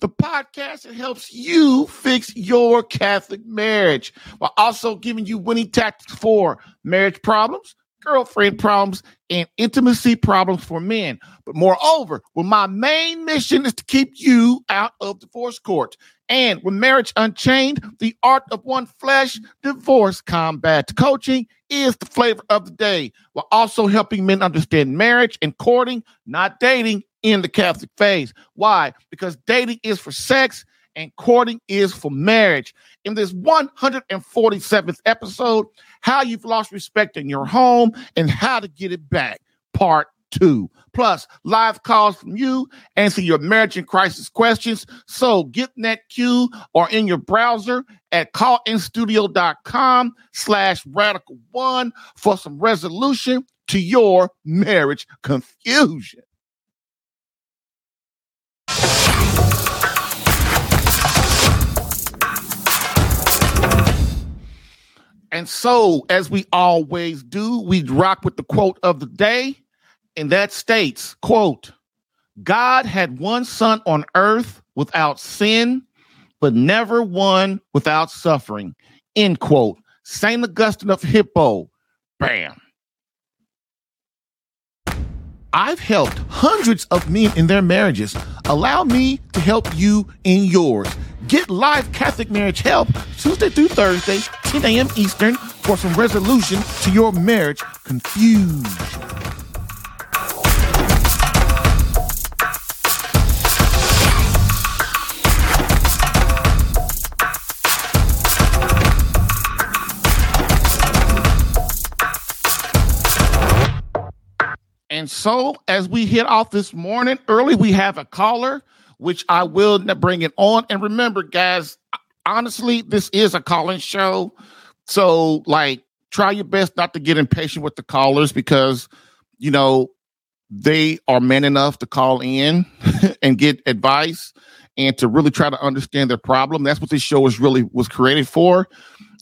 the podcast that helps you fix your Catholic marriage while also giving you winning tactics for marriage problems, girlfriend problems, and intimacy problems for men. But moreover, well, my main mission is to keep you out of divorce court. And with Marriage Unchained, the art of one flesh, divorce combat coaching is the flavor of the day, while also helping men understand marriage and courting, not dating, in the Catholic faith. Why? Because dating is for sex and courting is for marriage. In this 147th episode, how you've lost respect in your home and how to get it back, part two. Plus, live calls from you, answer your marriage and crisis questions. So get in that queue or in your browser at callinstudio.com slash radical one for some resolution to your marriage confusion. And so, as we always do, we rock with the quote of the day, and that states, quote, God had one son on earth without sin, but never one without suffering. End quote. St. Augustine of Hippo. Bam. I've helped hundreds of men in their marriages. Allow me to help you in yours. Get live Catholic marriage help Tuesday through Thursday, 10 a.m. Eastern, for some resolution to your marriage confusion. And so, as we hit off this morning early, we have a caller, which I will bring it on. And remember, guys, honestly, this is a calling show. So, like, try your best not to get impatient with the callers because, you know, they are men enough to call in and get advice and to really try to understand their problem. That's what this show is really was created for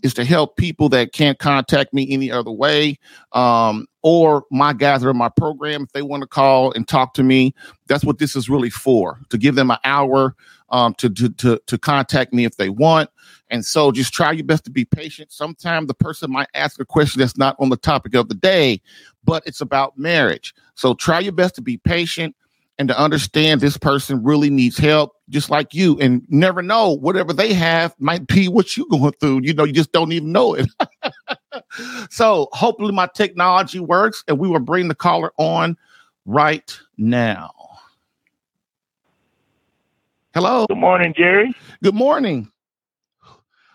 is to help people that can't contact me any other way um, or my guys are in my program if they want to call and talk to me that's what this is really for to give them an hour um, to, to, to, to contact me if they want. And so just try your best to be patient. Sometimes the person might ask a question that's not on the topic of the day but it's about marriage. So try your best to be patient and to understand this person really needs help, just like you, and never know whatever they have might be what you're going through. You know, you just don't even know it. so hopefully my technology works and we will bring the caller on right now. Hello. Good morning, Jerry. Good morning.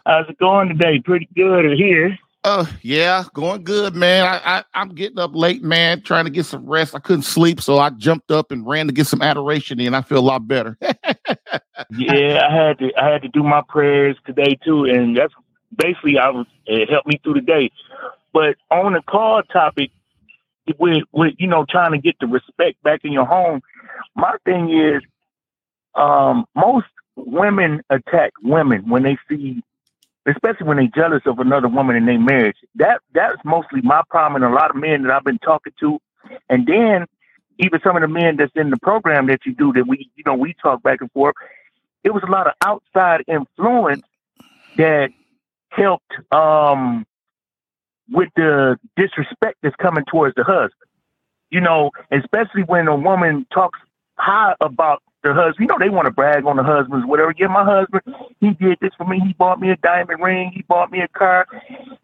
How's it going today? Pretty good here. Uh, yeah, going good, man. I, I I'm getting up late, man, trying to get some rest. I couldn't sleep, so I jumped up and ran to get some adoration in. I feel a lot better. yeah, I had to I had to do my prayers today too, and that's basically I was it helped me through the day. But on the call topic, with with you know trying to get the respect back in your home, my thing is, um, most women attack women when they see especially when they're jealous of another woman in their marriage. That that's mostly my problem and a lot of men that I've been talking to. And then even some of the men that's in the program that you do that we you know, we talk back and forth, it was a lot of outside influence that helped um with the disrespect that's coming towards the husband. You know, especially when a woman talks high about the husband, you know, they want to brag on the husbands, whatever. Yeah, my husband, he did this for me. He bought me a diamond ring. He bought me a car.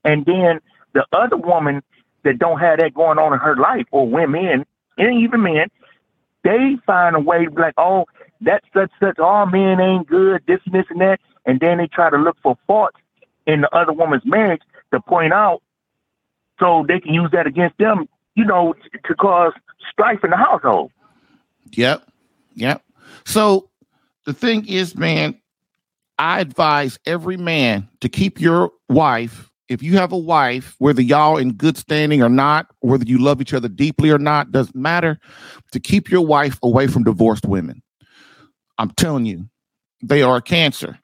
And then the other woman that don't have that going on in her life, or women, and even men, they find a way like, oh, that's such such. All men ain't good. This and this and that. And then they try to look for faults in the other woman's marriage to point out, so they can use that against them. You know, to cause strife in the household. Yep. Yep. So the thing is, man, I advise every man to keep your wife, if you have a wife, whether y'all in good standing or not, whether you love each other deeply or not, doesn't matter, to keep your wife away from divorced women. I'm telling you, they are a cancer.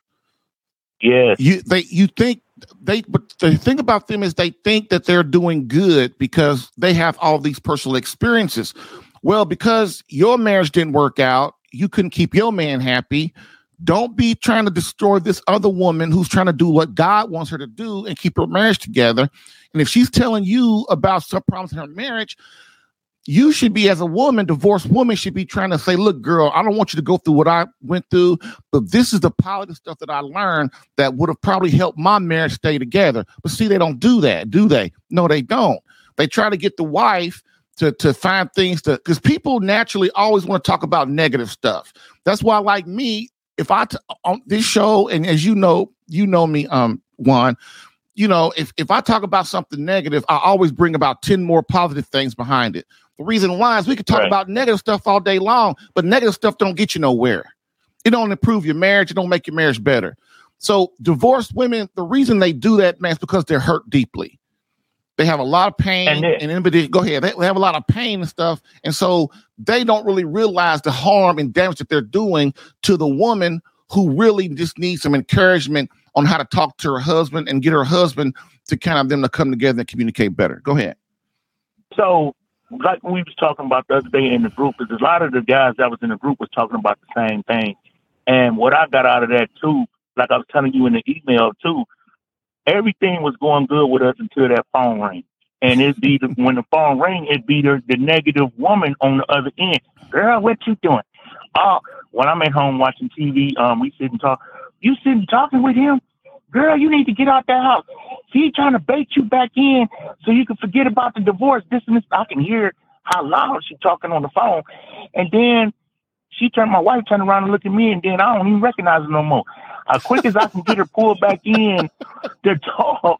Yes. You they you think they but the thing about them is they think that they're doing good because they have all these personal experiences. Well, because your marriage didn't work out, you couldn't keep your man happy. Don't be trying to destroy this other woman who's trying to do what God wants her to do and keep her marriage together. And if she's telling you about some problems in her marriage, you should be as a woman divorced woman should be trying to say look girl i don't want you to go through what i went through but this is the positive stuff that i learned that would have probably helped my marriage stay together but see they don't do that do they no they don't they try to get the wife to to find things to because people naturally always want to talk about negative stuff that's why like me if i t- on this show and as you know you know me um Juan you know if if i talk about something negative i always bring about 10 more positive things behind it the reason why is we could talk Right. about negative stuff all day long, but negative stuff don't get you nowhere. It don't improve your marriage. It don't make your marriage better. So divorced women, the reason they do that, man, is because they're hurt deeply. They have a lot of pain And and, anybody go ahead. They they have a lot of pain and stuff, and so they don't really realize the harm and damage that they're doing to the woman who really just needs some encouragement on how to talk to her husband and get her husband to kind of them to come together and communicate better. Go ahead. So, like we was talking about the other day in the group, is a lot of the guys that was in the group was talking about the same thing. And what I got out of that too, like I was telling you in the email too, everything was going good with us until that phone rang. And it'd be the, when the phone rang, it'd be the, the negative woman on the other end. Girl, what you doing? Oh, when I'm at home watching TV, um, we sit and talk. You sitting talking with him? Girl, you need to get out that house. He trying to bait you back in so you can forget about the divorce. This and this. I can hear how loud she talking on the phone. And then she turned my wife turned around and looked at me and then I don't even recognize her no more. As quick as I can get her pulled back in to talk,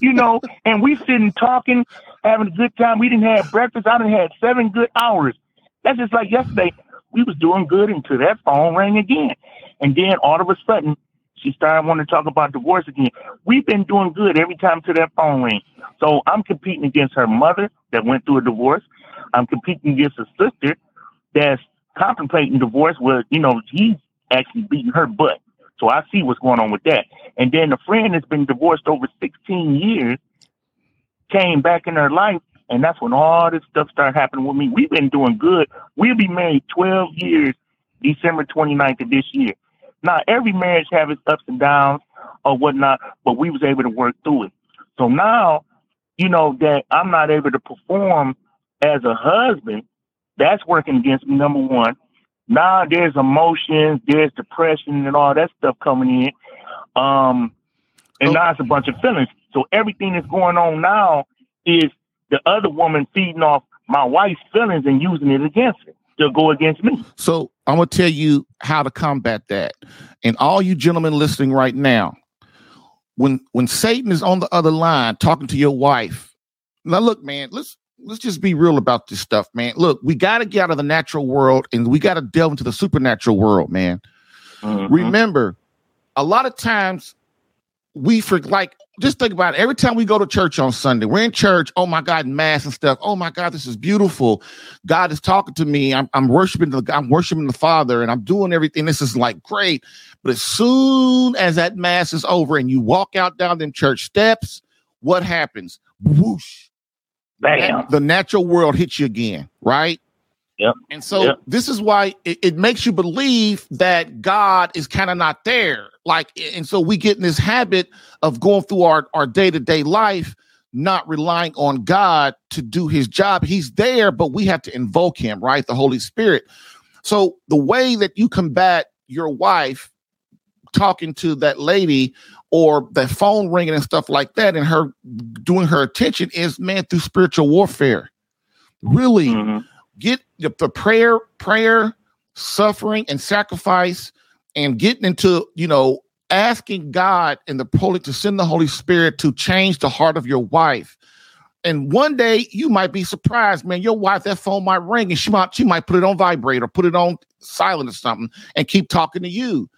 you know, and we sitting talking, having a good time. We didn't have breakfast. I done had seven good hours. That's just like yesterday. We was doing good until that phone rang again. And then all of a sudden she started wanting to talk about divorce again. We've been doing good every time till that phone ring. So I'm competing against her mother that went through a divorce. I'm competing against a sister that's contemplating divorce where, you know, he's actually beating her butt. So I see what's going on with that. And then a friend that's been divorced over 16 years came back in her life. And that's when all this stuff started happening with me. We've been doing good. We'll be married 12 years, December 29th of this year. Now, every marriage have its ups and downs or whatnot, but we was able to work through it. So now, you know, that I'm not able to perform as a husband, that's working against me, number one. Now there's emotions, there's depression and all that stuff coming in. Um, and Oh. now it's a bunch of feelings. So everything that's going on now is the other woman feeding off my wife's feelings and using it against her to go against me. So I'm gonna tell you how to combat that. And all you gentlemen listening right now, when when Satan is on the other line talking to your wife, now look, man, let's let's just be real about this stuff, man. Look, we got to get out of the natural world and we got to delve into the supernatural world, man. Mhm. Remember, a lot of times we for like just think about it. Every time we go to church on Sunday, we're in church. Oh my God, mass and stuff. Oh my God, this is beautiful. God is talking to me. I'm, I'm worshiping the I'm worshiping the Father, and I'm doing everything. This is like great. But as soon as that mass is over and you walk out down them church steps, what happens? Whoosh Bam. the natural world hits you again, right? Yep. And so Yep. this is why it, it makes you believe that God is kind of not there. Like, and so we get in this habit of going through our, our day-to-day life, not relying on God to do his job. He's there, but we have to invoke him, right? The Holy Spirit. So the way that you combat your wife talking to that lady or the phone ringing and stuff like that and her doing her attention is man through spiritual warfare. Really Mhm. get the, the prayer prayer suffering and sacrifice and getting into you know asking god and the holy to send the holy spirit to change the heart of your wife. And one day you might be surprised man your wife that phone might ring and she might she might put it on vibrate or put it on silent or something and keep talking to you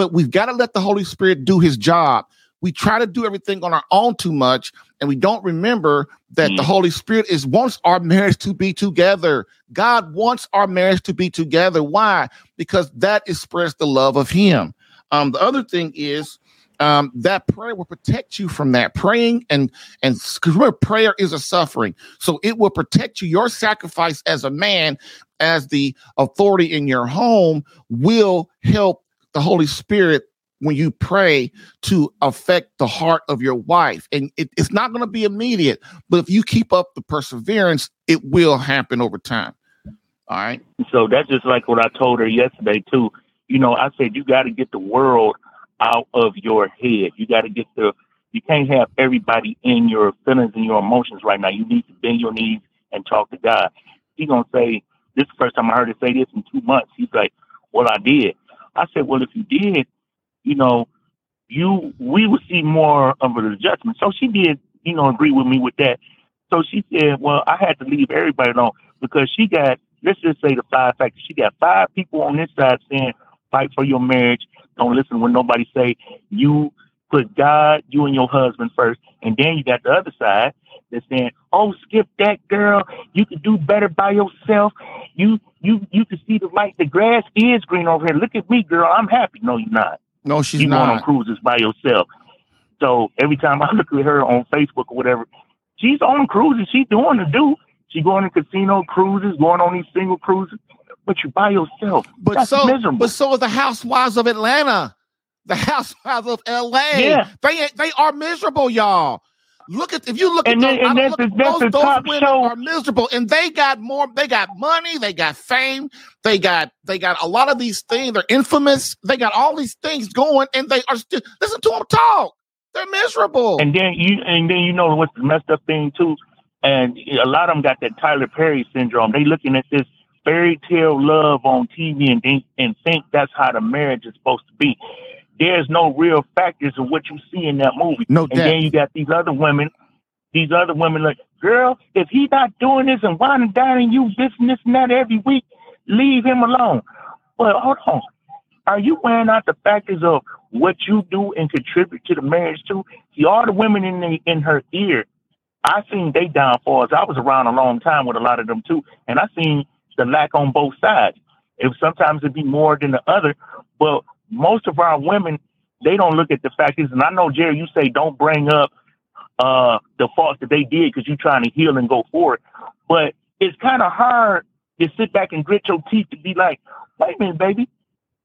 but we've got to let the Holy Spirit do his job. We try to do everything on our own too much, and we don't remember that mm. the Holy Spirit is wants our marriage to be together. God wants our marriage to be together. Why? Because that expresses the love of Him. Um, the other thing is um, that prayer will protect you from that praying and and because remember prayer is a suffering so it will protect you your sacrifice as a man as the authority in your home will help the holy spirit when you pray to affect the heart of your wife and it, it's not going to be immediate but if you keep up the perseverance it will happen over time all right so that's just like what i told her yesterday too you know i said you got to get the world out of your head. You got to get the, you can't have everybody in your feelings and your emotions right now. You need to bend your knees and talk to God. He's going to say, this is the first time I heard him say this in two months. He's like, well, I did. I said, well, if you did, you know, you, we would see more of an adjustment. So she did, you know, agree with me with that. So she said, well, I had to leave everybody alone because she got, let's just say the five factors. She got five people on this side saying, fight for your marriage. Don't listen when nobody say you put God, you and your husband first, and then you got the other side that's saying, "Oh, skip that, girl. You can do better by yourself. You you you can see the light. The grass is green over here. Look at me, girl. I'm happy. No, you're not. No, she's you not. going on cruises by yourself. So every time I look at her on Facebook or whatever, she's on cruises. She's doing the do. She going to casino cruises, going on these single cruises but you're by yourself. But That's so, miserable. but so are the housewives of Atlanta, the housewives of LA. Yeah. They they are miserable, y'all. Look at if you look and at then, those, and that's, those, those top women show. are miserable, and they got more. They got money. They got fame. They got they got a lot of these things. They're infamous. They got all these things going, and they are still listen to them talk. They're miserable. And then you and then you know what's the messed up thing too, and a lot of them got that Tyler Perry syndrome. They looking at this fairy tale love on TV and think, and think that's how the marriage is supposed to be. There's no real factors of what you see in that movie. No and then you got these other women, these other women like, girl, if he's not doing this and winding down and you this and this and that every week, leave him alone. Well, hold on. Are you weighing out the factors of what you do and contribute to the marriage too? See, all the women in the, in her ear, I seen they downfalls. I was around a long time with a lot of them too, and I seen the lack on both sides. If sometimes it'd be more than the other, but most of our women they don't look at the factors. And I know Jerry, you say don't bring up uh, the faults that they did because you're trying to heal and go forward, but it's kind of hard to sit back and grit your teeth to be like, wait a minute, baby.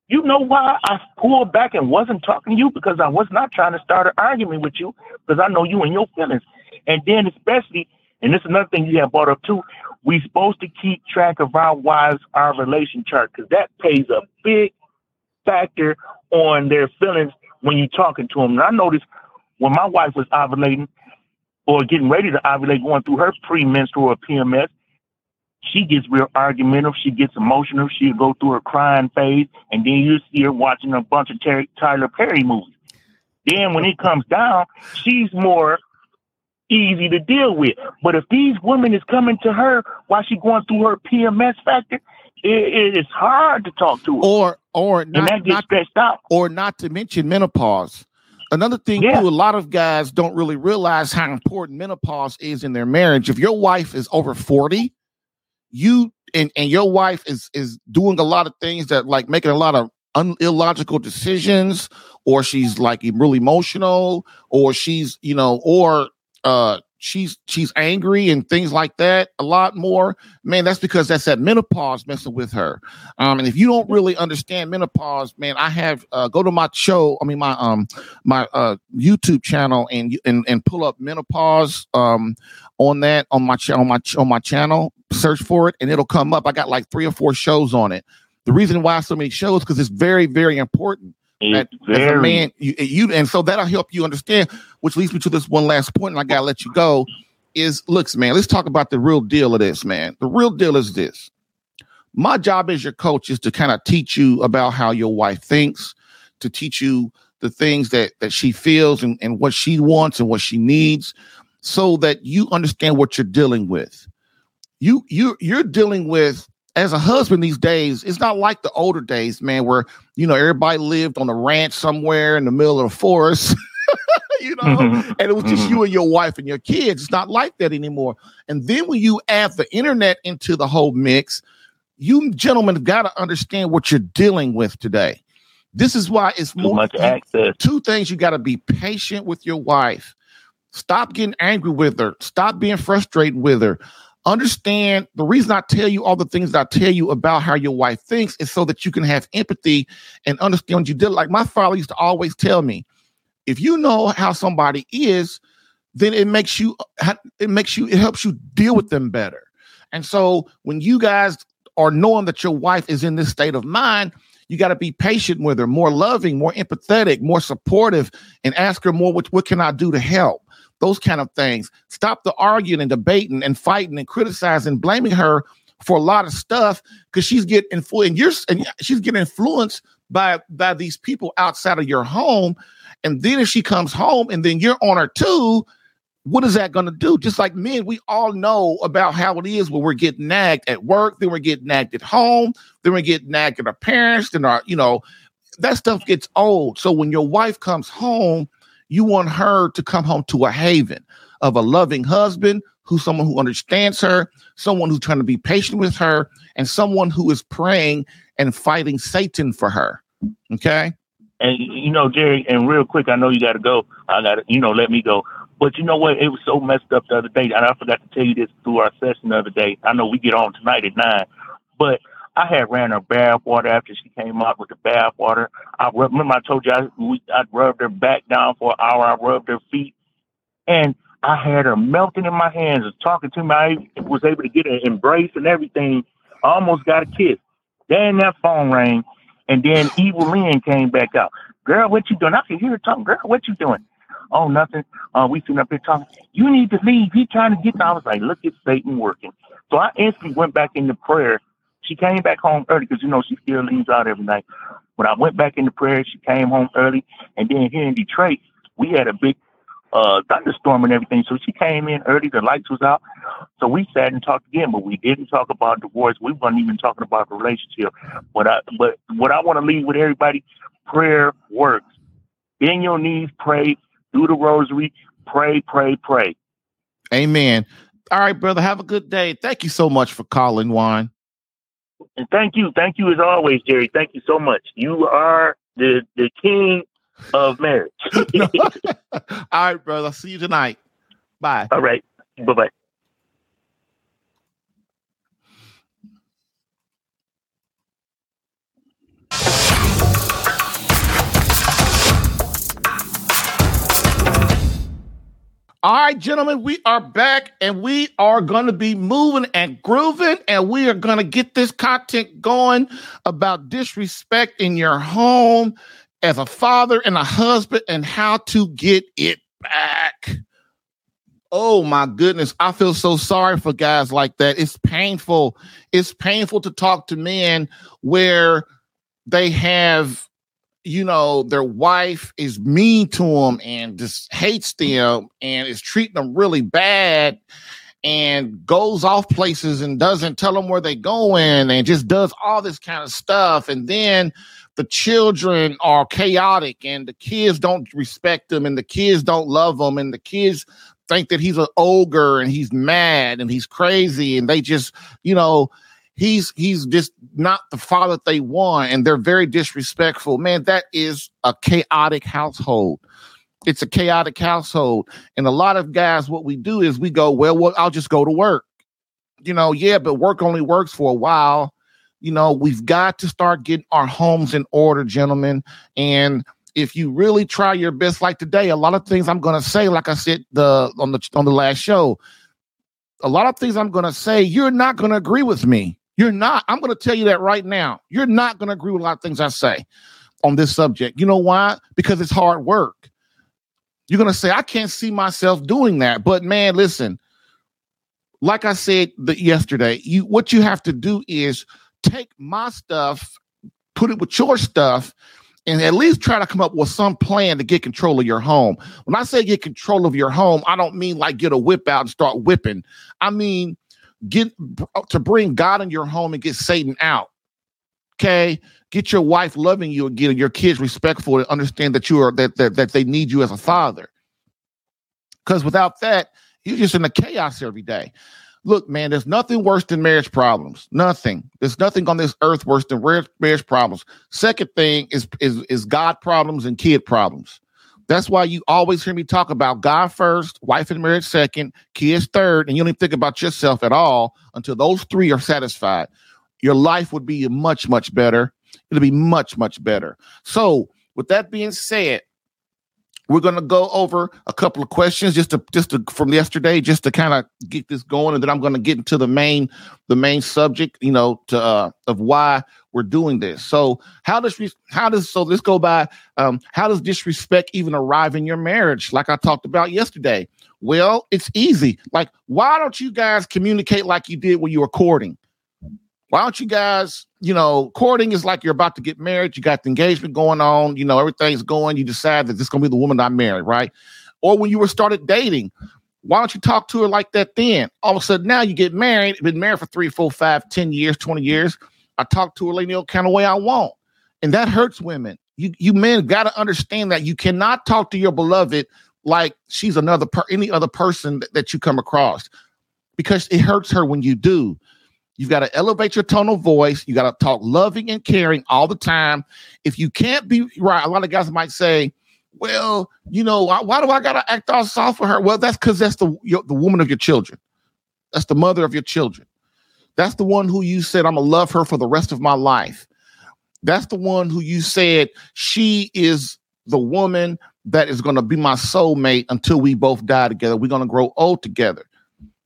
You know why I pulled back and wasn't talking to you? Because I was not trying to start an argument with you because I know you and your feelings. And then especially, and this is another thing you have brought up too, we supposed to keep track of our wives, our relation chart, because that plays a big factor on their feelings when you're talking to them. And I noticed when my wife was ovulating or getting ready to ovulate, going through her premenstrual or PMS, she gets real argumentative. She gets emotional. She'll go through her crying phase, and then you see her watching a bunch of Ter- Tyler Perry movies. Then when it comes down, she's more easy to deal with. But if these women is coming to her while she going through her PMS factor, it, it is hard to talk to her. Or or not, and not, stressed out. Or not to mention menopause. Another thing Yeah. too, a lot of guys don't really realize how important menopause is in their marriage. If your wife is over 40, you and, and your wife is is doing a lot of things that like making a lot of un, illogical decisions, or she's like really emotional, or she's, you know, or uh she's she's angry and things like that a lot more man that's because that's that menopause messing with her. Um and if you don't really understand menopause man i have uh go to my show i mean my um my uh youtube channel and and, and pull up menopause um on that on my channel on my on my channel search for it and it'll come up. I got like three or four shows on it. The reason why so many shows because it's very very important It's as a man, you, you and so that'll help you understand. Which leads me to this one last point, and I gotta let you go. Is looks, man. Let's talk about the real deal of this, man. The real deal is this. My job as your coach is to kind of teach you about how your wife thinks, to teach you the things that that she feels and, and what she wants and what she needs, so that you understand what you're dealing with. You you you're dealing with as a husband these days, it's not like the older days, man, where you know everybody lived on a ranch somewhere in the middle of the forest. you know, mm-hmm. and it was just mm-hmm. you and your wife and your kids. It's not like that anymore. And then when you add the internet into the whole mix, you gentlemen have got to understand what you're dealing with today. This is why it's Too more much access. Two things you got to be patient with your wife. Stop getting angry with her. Stop being frustrated with her. Understand the reason I tell you all the things I tell you about how your wife thinks is so that you can have empathy and understand what you did. Like my father used to always tell me, if you know how somebody is, then it makes you it makes you it helps you deal with them better. And so when you guys are knowing that your wife is in this state of mind, you got to be patient with her, more loving, more empathetic, more supportive, and ask her more, what, what can I do to help? Those kind of things. Stop the arguing and debating and fighting and criticizing, blaming her for a lot of stuff because she's getting influenced and you're and she's getting influenced by by these people outside of your home and then if she comes home and then you're on her too, what is that going to do? Just like men, we all know about how it is when we're getting nagged at work, then we're getting nagged at home, then we get nagged at our parents, then our, you know, that stuff gets old. So when your wife comes home, you want her to come home to a haven of a loving husband who's someone who understands her, someone who's trying to be patient with her, and someone who is praying and fighting Satan for her. Okay. And you know, Jerry, and real quick, I know you got to go. I got to, you know, let me go. But you know what? It was so messed up the other day, and I forgot to tell you this through our session the other day. I know we get on tonight at nine, but I had ran her bath water after she came out with the bath water. I remember I told you I we, I rubbed her back down for an hour. I rubbed her feet, and I had her melting in my hands, and talking to me. I was able to get an embrace and everything. I almost got a kiss. Then that phone rang, and then Evil-Lyn came back out. Girl, what you doing? I can hear her talking. Girl, what you doing? Oh, nothing. Uh, we sitting up here talking. You need to leave. He trying to get. I was like, look at Satan working. So I instantly went back into prayer. She came back home early because you know she still leaves out every night. When I went back into prayer, she came home early. And then here in Detroit, we had a big uh, thunderstorm and everything. So she came in early. The lights was out. So we sat and talked again, but we didn't talk about divorce. We weren't even talking about the relationship. But I, but what I want to leave with everybody, prayer works. Bend your knees, pray, do the rosary, pray, pray, pray. Amen. All right, brother. Have a good day. Thank you so much for calling, Juan. And thank you. Thank you as always, Jerry. Thank you so much. You are the the king of marriage. All right, brother. I'll see you tonight. Bye. All right. Bye bye. All right, gentlemen, we are back and we are going to be moving and grooving, and we are going to get this content going about disrespect in your home as a father and a husband and how to get it back. Oh my goodness. I feel so sorry for guys like that. It's painful. It's painful to talk to men where they have you know, their wife is mean to them and just hates them and is treating them really bad and goes off places and doesn't tell them where they're going and just does all this kind of stuff. And then the children are chaotic and the kids don't respect them and the kids don't love them and the kids think that he's an ogre and he's mad and he's crazy and they just, you know, he's he's just not the father they want and they're very disrespectful. Man that is a chaotic household. It's a chaotic household. And a lot of guys what we do is we go well well i'll just go to work. You know yeah but work only works for a while. You know we've got to start getting our homes in order gentlemen. And if you really try your best like today a lot of things i'm going to say like i said the on the on the last show a lot of things i'm going to say you're not going to agree with me you're not. I'm going to tell you that right now. You're not going to agree with a lot of things I say on this subject. You know why? Because it's hard work. You're going to say, I can't see myself doing that. But man, listen, like I said the, yesterday, you what you have to do is take my stuff, put it with your stuff, and at least try to come up with some plan to get control of your home. When I say get control of your home, I don't mean like get a whip out and start whipping. I mean get to bring God in your home and get Satan out. Okay, get your wife loving you and your kids respectful and understand that you are that that, that they need you as a father. Because without that, you're just in the chaos every day. Look, man, there's nothing worse than marriage problems. Nothing. There's nothing on this earth worse than marriage problems. Second thing is is is God problems and kid problems. That's why you always hear me talk about God first, wife and marriage second, kids third, and you don't even think about yourself at all until those three are satisfied. Your life would be much, much better. It'll be much, much better. So, with that being said, we're going to go over a couple of questions just to just to, from yesterday, just to kind of get this going, and then I'm going to get into the main the main subject, you know, to uh, of why we're doing this. So how does how does so let's go by um, how does disrespect even arrive in your marriage? Like I talked about yesterday. Well, it's easy. Like why don't you guys communicate like you did when you were courting? Why don't you guys, you know, courting is like you're about to get married, you got the engagement going on, you know, everything's going, you decide that this is gonna be the woman I marry, right? Or when you were started dating, why don't you talk to her like that then? All of a sudden now you get married, been married for three, four, five, ten years, 20 years. I talk to her any kind of way I want. And that hurts women. You you men got to understand that you cannot talk to your beloved like she's another per any other person that, that you come across because it hurts her when you do. You've got to elevate your tone of voice. You got to talk loving and caring all the time. If you can't be right, a lot of guys might say, "Well, you know, why, do I got to act all soft for her?" Well, that's because that's the your, the woman of your children. That's the mother of your children. That's the one who you said I'm gonna love her for the rest of my life. That's the one who you said she is the woman that is going to be my soulmate until we both die together. We're going to grow old together.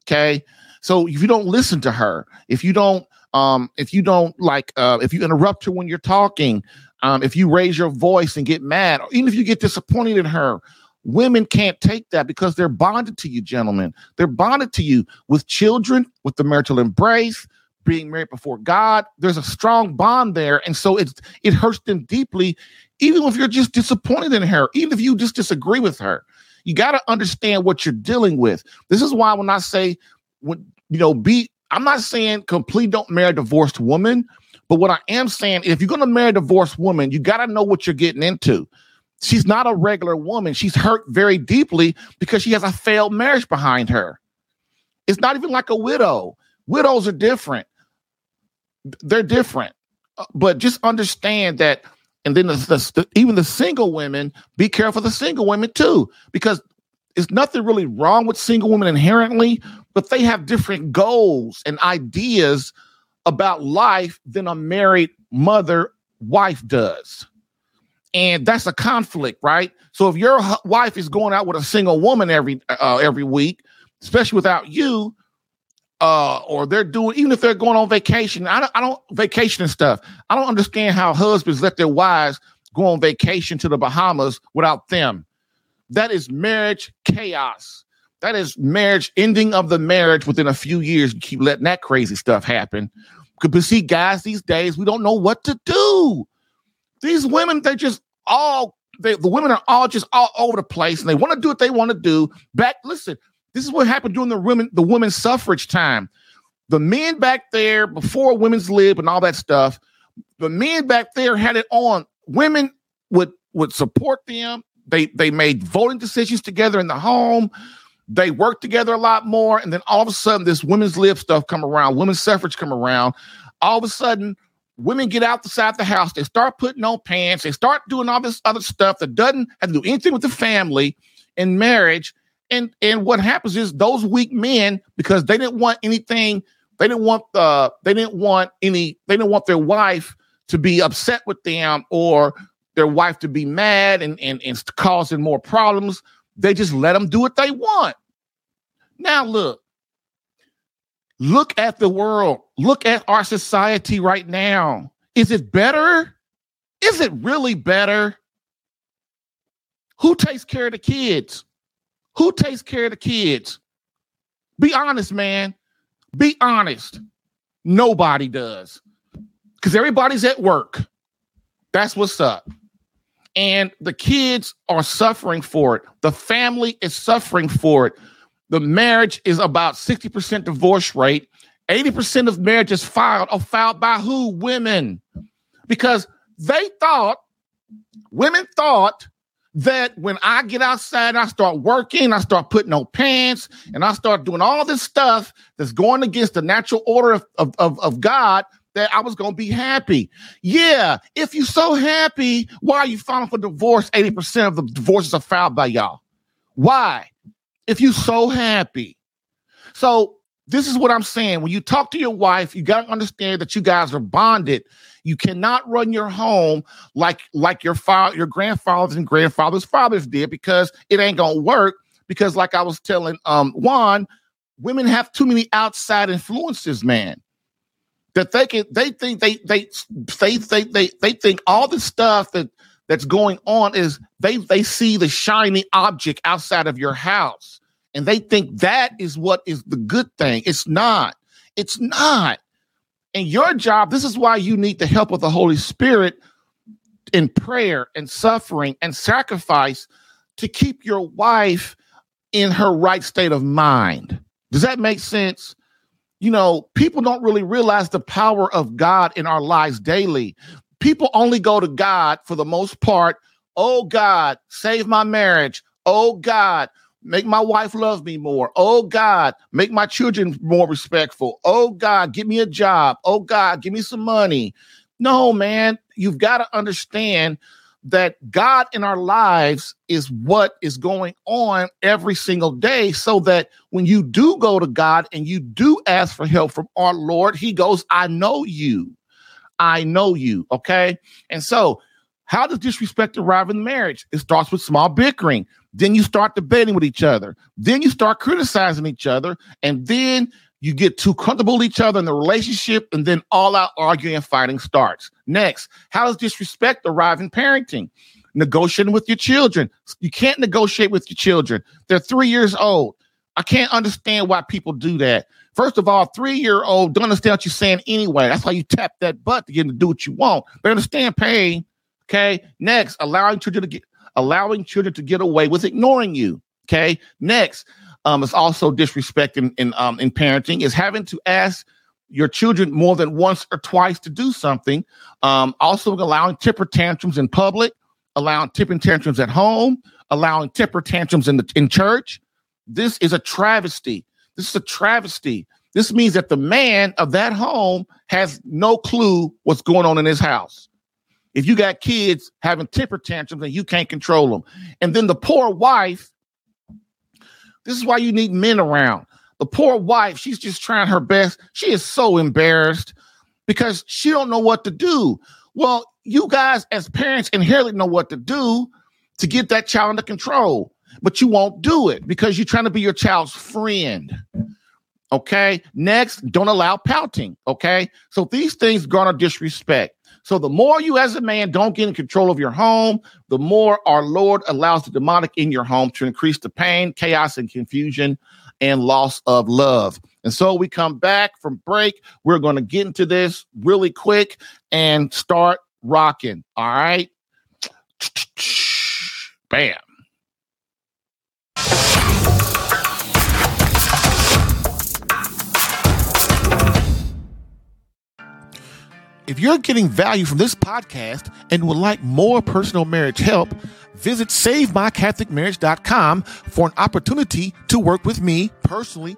Okay. So if you don't listen to her, if you don't, um, if you don't like, uh, if you interrupt her when you're talking, um, if you raise your voice and get mad, or even if you get disappointed in her, women can't take that because they're bonded to you, gentlemen. They're bonded to you with children, with the marital embrace, being married before God. There's a strong bond there, and so it it hurts them deeply, even if you're just disappointed in her, even if you just disagree with her. You got to understand what you're dealing with. This is why when I say when you know, be I'm not saying complete don't marry a divorced woman, but what I am saying, if you're going to marry a divorced woman, you got to know what you're getting into. She's not a regular woman. She's hurt very deeply because she has a failed marriage behind her. It's not even like a widow. Widows are different. They're different. Uh, but just understand that and then the, the, even the single women, be careful the single women too, because there's nothing really wrong with single women inherently, but they have different goals and ideas about life than a married mother wife does. And that's a conflict, right? So if your wife is going out with a single woman every uh, every week, especially without you, uh, or they're doing even if they're going on vacation, I don't, I don't vacation and stuff. I don't understand how husbands let their wives go on vacation to the Bahamas without them. That is marriage chaos. That is marriage, ending of the marriage within a few years. You keep letting that crazy stuff happen. But see, guys, these days we don't know what to do. These women, they just all they, the women are all just all over the place, and they want to do what they want to do. Back, listen, this is what happened during the women the women's suffrage time. The men back there before women's lib and all that stuff, the men back there had it on. Women would would support them. They they made voting decisions together in the home. They worked together a lot more, and then all of a sudden, this women's lib stuff come around, women's suffrage come around. All of a sudden, women get out the side of the house. They start putting on pants. They start doing all this other stuff that doesn't have to do anything with the family and marriage. And and what happens is those weak men, because they didn't want anything, they didn't want the uh, they didn't want any, they didn't want their wife to be upset with them or their wife to be mad and, and, and causing more problems. They just let them do what they want. Now, look, look at the world. Look at our society right now. Is it better? Is it really better? Who takes care of the kids? Who takes care of the kids? Be honest, man. Be honest. Nobody does. Because everybody's at work. That's what's up and the kids are suffering for it. The family is suffering for it. The marriage is about 60% divorce rate. 80% of marriages filed are filed by who? Women. Because they thought, women thought that when I get outside, I start working, I start putting on pants, and I start doing all this stuff that's going against the natural order of, of, of, of God, that I was going to be happy. Yeah, if you're so happy, why are you filing for divorce? 80% of the divorces are filed by y'all. Why? If you're so happy. So this is what I'm saying. When you talk to your wife, you got to understand that you guys are bonded. You cannot run your home like like your father, your grandfathers and grandfathers' fathers did because it ain't gonna work. Because like I was telling um Juan, women have too many outside influences, man. That they can they think they they they they they, they think all the stuff that that's going on is they they see the shiny object outside of your house and they think that is what is the good thing. It's not. It's not. And your job, this is why you need the help of the Holy Spirit in prayer and suffering and sacrifice to keep your wife in her right state of mind. Does that make sense? You know, people don't really realize the power of God in our lives daily. People only go to God for the most part. Oh, God, save my marriage. Oh, God, Make my wife love me more. Oh God, make my children more respectful. Oh God, give me a job. Oh God, give me some money. No, man, you've got to understand that God in our lives is what is going on every single day, so that when you do go to God and you do ask for help from our Lord, He goes, I know you. I know you. Okay. And so, how does disrespect arrive in marriage? It starts with small bickering. Then you start debating with each other. Then you start criticizing each other. And then you get too comfortable with each other in the relationship. And then all out arguing and fighting starts. Next, how does disrespect arrive in parenting? Negotiating with your children. You can't negotiate with your children. They're three years old. I can't understand why people do that. First of all, three year old don't understand what you're saying anyway. That's why you tap that butt to get them to do what you want. They understand pain. Okay. Next, allowing children to get allowing children to get away with ignoring you. Okay. Next, um, is also disrespect in, in, um, in parenting is having to ask your children more than once or twice to do something. Um, also allowing temper tantrums in public, allowing temper tantrums at home, allowing temper tantrums in the in church. This is a travesty. This is a travesty. This means that the man of that home has no clue what's going on in his house if you got kids having temper tantrums and you can't control them. And then the poor wife, this is why you need men around. The poor wife, she's just trying her best. She is so embarrassed because she don't know what to do. Well, you guys as parents inherently know what to do to get that child under control, but you won't do it because you're trying to be your child's friend. Okay. Next, don't allow pouting. Okay. So these things garner disrespect. So the more you as a man don't get in control of your home, the more our Lord allows the demonic in your home to increase the pain, chaos, and confusion and loss of love. And so we come back from break. We're going to get into this really quick and start rocking. All right. Bam. If you're getting value from this podcast and would like more personal marriage help, visit SaveMyCatholicMarriage.com for an opportunity to work with me personally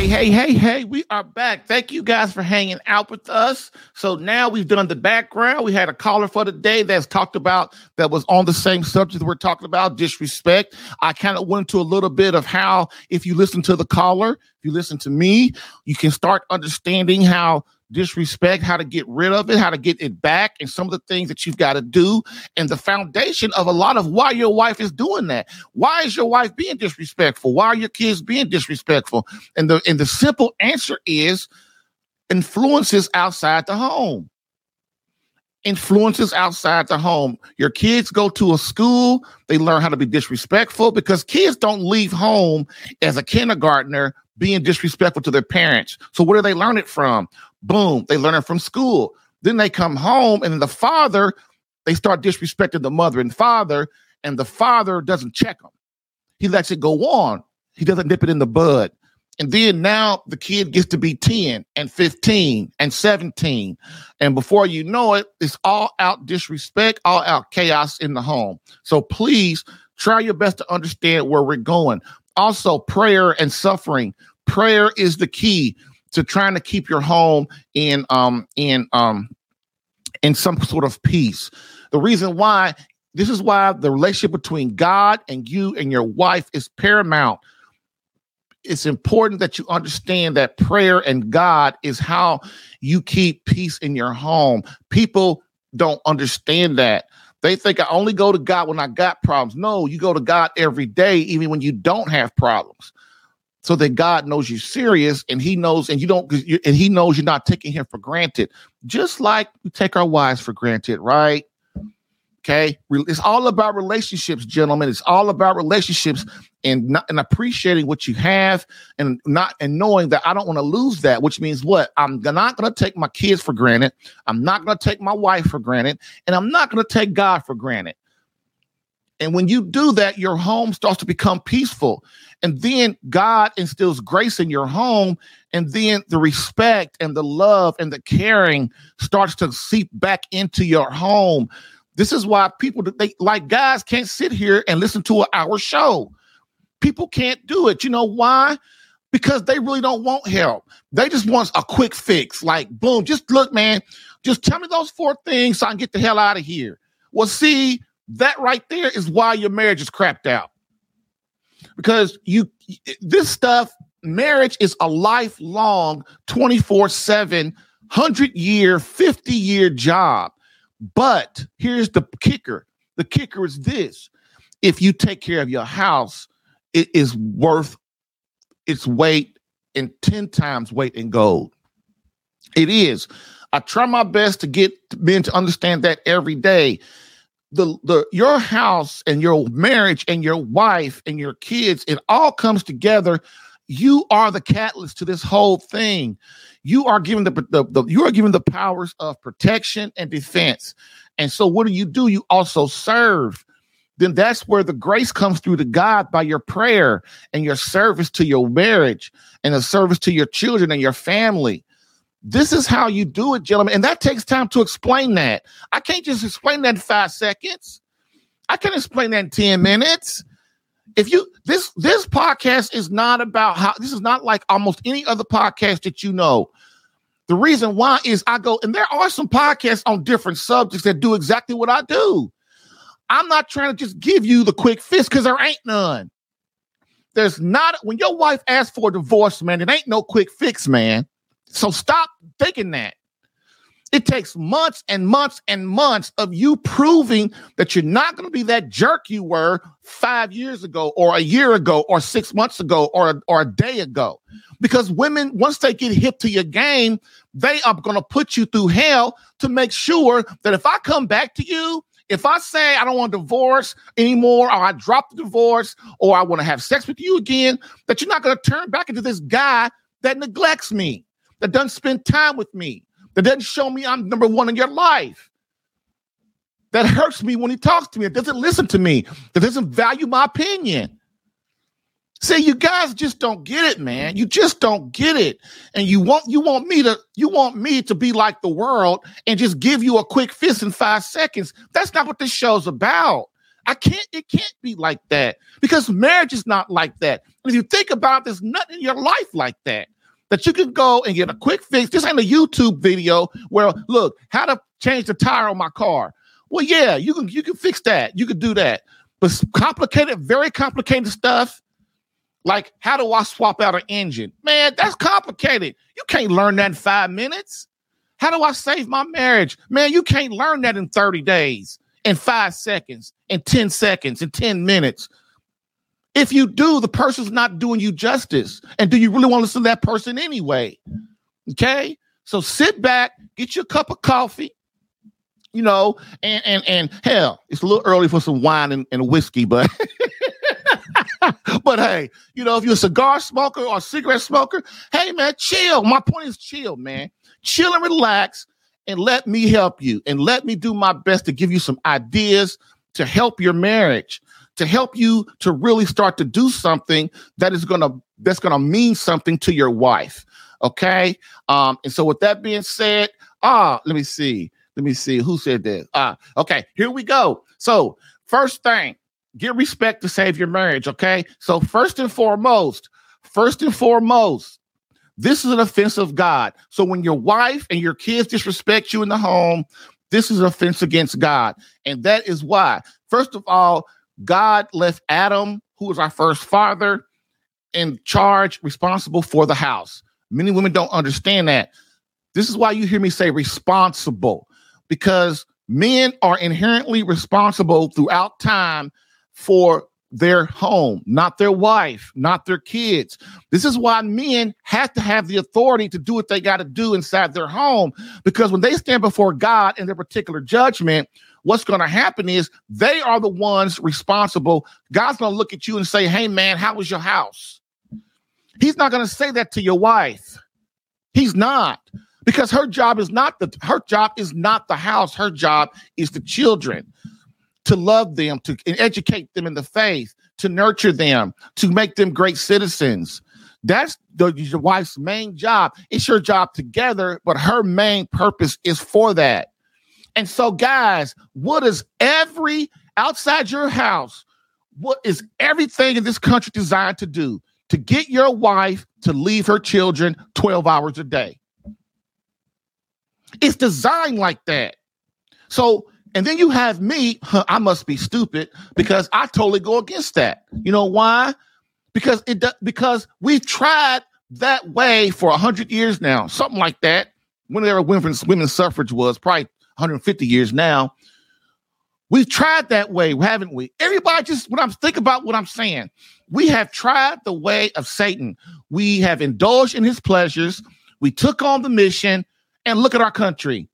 Hey, hey, hey, hey, we are back. Thank you guys for hanging out with us. So now we've done the background. We had a caller for the day that's talked about that was on the same subject we're talking about disrespect. I kind of went into a little bit of how, if you listen to the caller, if you listen to me, you can start understanding how disrespect, how to get rid of it, how to get it back, and some of the things that you've got to do, and the foundation of a lot of why your wife is doing that. Why is your wife being disrespectful? Why are your kids being disrespectful? And the and the simple answer is influences outside the home. Influences outside the home. Your kids go to a school, they learn how to be disrespectful because kids don't leave home as a kindergartner being disrespectful to their parents. So where do they learn it from? Boom, they learn it from school. Then they come home and the father, they start disrespecting the mother and father, and the father doesn't check them. He lets it go on. He doesn't nip it in the bud. And then now the kid gets to be 10 and 15 and 17. And before you know it, it's all out disrespect, all out chaos in the home. So please try your best to understand where we're going. Also, prayer and suffering. Prayer is the key to trying to keep your home in um in um in some sort of peace. The reason why this is why the relationship between God and you and your wife is paramount. It's important that you understand that prayer and God is how you keep peace in your home. People don't understand that. They think I only go to God when I got problems. No, you go to God every day, even when you don't have problems so that God knows you're serious and he knows and you don't and he knows you're not taking him for granted. Just like we take our wives for granted right? Okay? It's all about relationships gentlemen. It's all about relationships and not and appreciating what you have and not and knowing that I don't want to lose that which means what? I'm not going to take my kids for granted. I'm not going to take my wife for granted. And I'm not going to take God for granted and when you do that, your home starts to become peaceful. And then God instills grace in your home. And then the respect and the love and the caring starts to seep back into your home. This is why people they like guys can't sit here and listen to an hour show. People can't do it. You know why? Because they really don't want help. They just want a quick fix. Like, boom, just look, man, just tell me those four things so I can get the hell out of here. Well, see, that right there is why your marriage is crapped out. Because you, this stuff, marriage is a lifelong 24 7, 100 year, 50 year job. But here's the kicker the kicker is this if you take care of your house, it is worth its weight in 10 times weight in gold. It is. I try my best to get men to understand that every day the the your house and your marriage and your wife and your kids it all comes together. You are the catalyst to this whole thing. You are given the, the, the you are given the powers of protection and defense. And so what do you do? You also serve. Then that's where the grace comes through to God by your prayer and your service to your marriage and the service to your children and your family. This is how you do it, gentlemen. And that takes time to explain that. I can't just explain that in five seconds. I can explain that in 10 minutes. If you this this podcast is not about how this is not like almost any other podcast that you know. The reason why is I go, and there are some podcasts on different subjects that do exactly what I do. I'm not trying to just give you the quick fix because there ain't none. There's not when your wife asks for a divorce, man, it ain't no quick fix, man. So stop thinking that. It takes months and months and months of you proving that you're not going to be that jerk you were five years ago, or a year ago, or six months ago, or, or a day ago. Because women, once they get hip to your game, they are going to put you through hell to make sure that if I come back to you, if I say I don't want a divorce anymore, or I drop the divorce, or I want to have sex with you again, that you're not going to turn back into this guy that neglects me that doesn't spend time with me, that doesn't show me I'm number one in your life, that hurts me when he talks to me, that doesn't listen to me, that doesn't value my opinion. See, you guys just don't get it, man. You just don't get it. And you want you want me to you want me to be like the world and just give you a quick fist in five seconds. That's not what this show's about. I can't, it can't be like that because marriage is not like that. And if you think about it, there's nothing in your life like that. That you can go and get a quick fix. This ain't a YouTube video where look, how to change the tire on my car. Well, yeah, you can you can fix that. You can do that. But complicated, very complicated stuff, like how do I swap out an engine? Man, that's complicated. You can't learn that in five minutes. How do I save my marriage? Man, you can't learn that in 30 days, in five seconds, in 10 seconds, in 10 minutes. If you do, the person's not doing you justice. And do you really want to listen to that person anyway? Okay. So sit back, get your cup of coffee, you know, and and and hell, it's a little early for some wine and, and whiskey, but but hey, you know, if you're a cigar smoker or cigarette smoker, hey man, chill. My point is chill, man. Chill and relax and let me help you and let me do my best to give you some ideas to help your marriage, to help you to really start to do something that is gonna that's gonna mean something to your wife. Okay. Um, and so with that being said, ah, let me see. Let me see who said this. Ah, okay, here we go. So, first thing, get respect to save your marriage. Okay. So, first and foremost, first and foremost, this is an offense of God. So, when your wife and your kids disrespect you in the home, this is an offense against God. And that is why, first of all, God left Adam, who was our first father, in charge, responsible for the house. Many women don't understand that. This is why you hear me say responsible, because men are inherently responsible throughout time for their home, not their wife, not their kids. This is why men have to have the authority to do what they got to do inside their home, because when they stand before God in their particular judgment, what's going to happen is they are the ones responsible. God's going to look at you and say, Hey, man, how was your house? He's not going to say that to your wife. He's not because her job is not the her job is not the house. Her job is the children to love them, to educate them in the faith, to nurture them, to make them great citizens. That's the your wife's main job. It's your job together, but her main purpose is for that. And so, guys, what is every outside your house? What is everything in this country designed to do? To get your wife to leave her children 12 hours a day. It's designed like that. So, and then you have me, huh, I must be stupid because I totally go against that. You know why? Because it because we've tried that way for 100 years now, something like that. Whenever women's women's suffrage was, probably 150 years now. We've tried that way, haven't we? Everybody just when I'm thinking about what I'm saying, we have tried the way of Satan. We have indulged in his pleasures. We took on the mission and look at our country.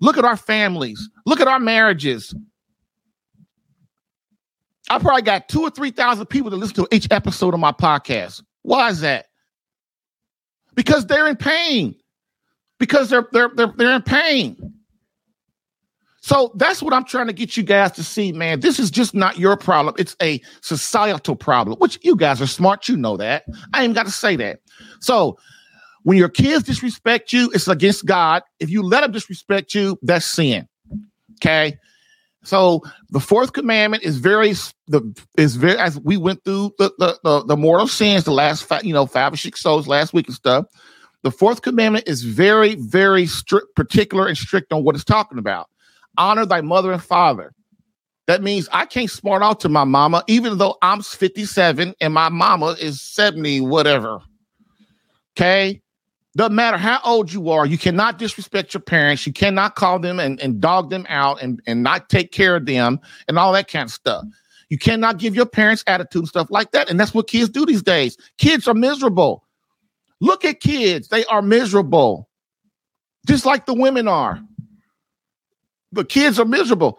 Look at our families. Look at our marriages. I probably got two or 3,000 people to listen to each episode of my podcast. Why is that? Because they're in pain. Because they're they're they're, they're in pain. So that's what I'm trying to get you guys to see, man. This is just not your problem. It's a societal problem, which you guys are smart. You know that. I ain't got to say that. So when your kids disrespect you, it's against God. If you let them disrespect you, that's sin. Okay. So the fourth commandment is very the is very as we went through the the the, the mortal sins the last five, you know five or six shows last week and stuff. The fourth commandment is very very strict, particular and strict on what it's talking about honor thy mother and father. That means I can't smart out to my mama, even though I'm 57 and my mama is 70, whatever. Okay. Doesn't matter how old you are, you cannot disrespect your parents. You cannot call them and, and dog them out and, and not take care of them and all that kind of stuff. You cannot give your parents attitude and stuff like that. And that's what kids do these days. Kids are miserable. Look at kids, they are miserable, just like the women are. The kids are miserable.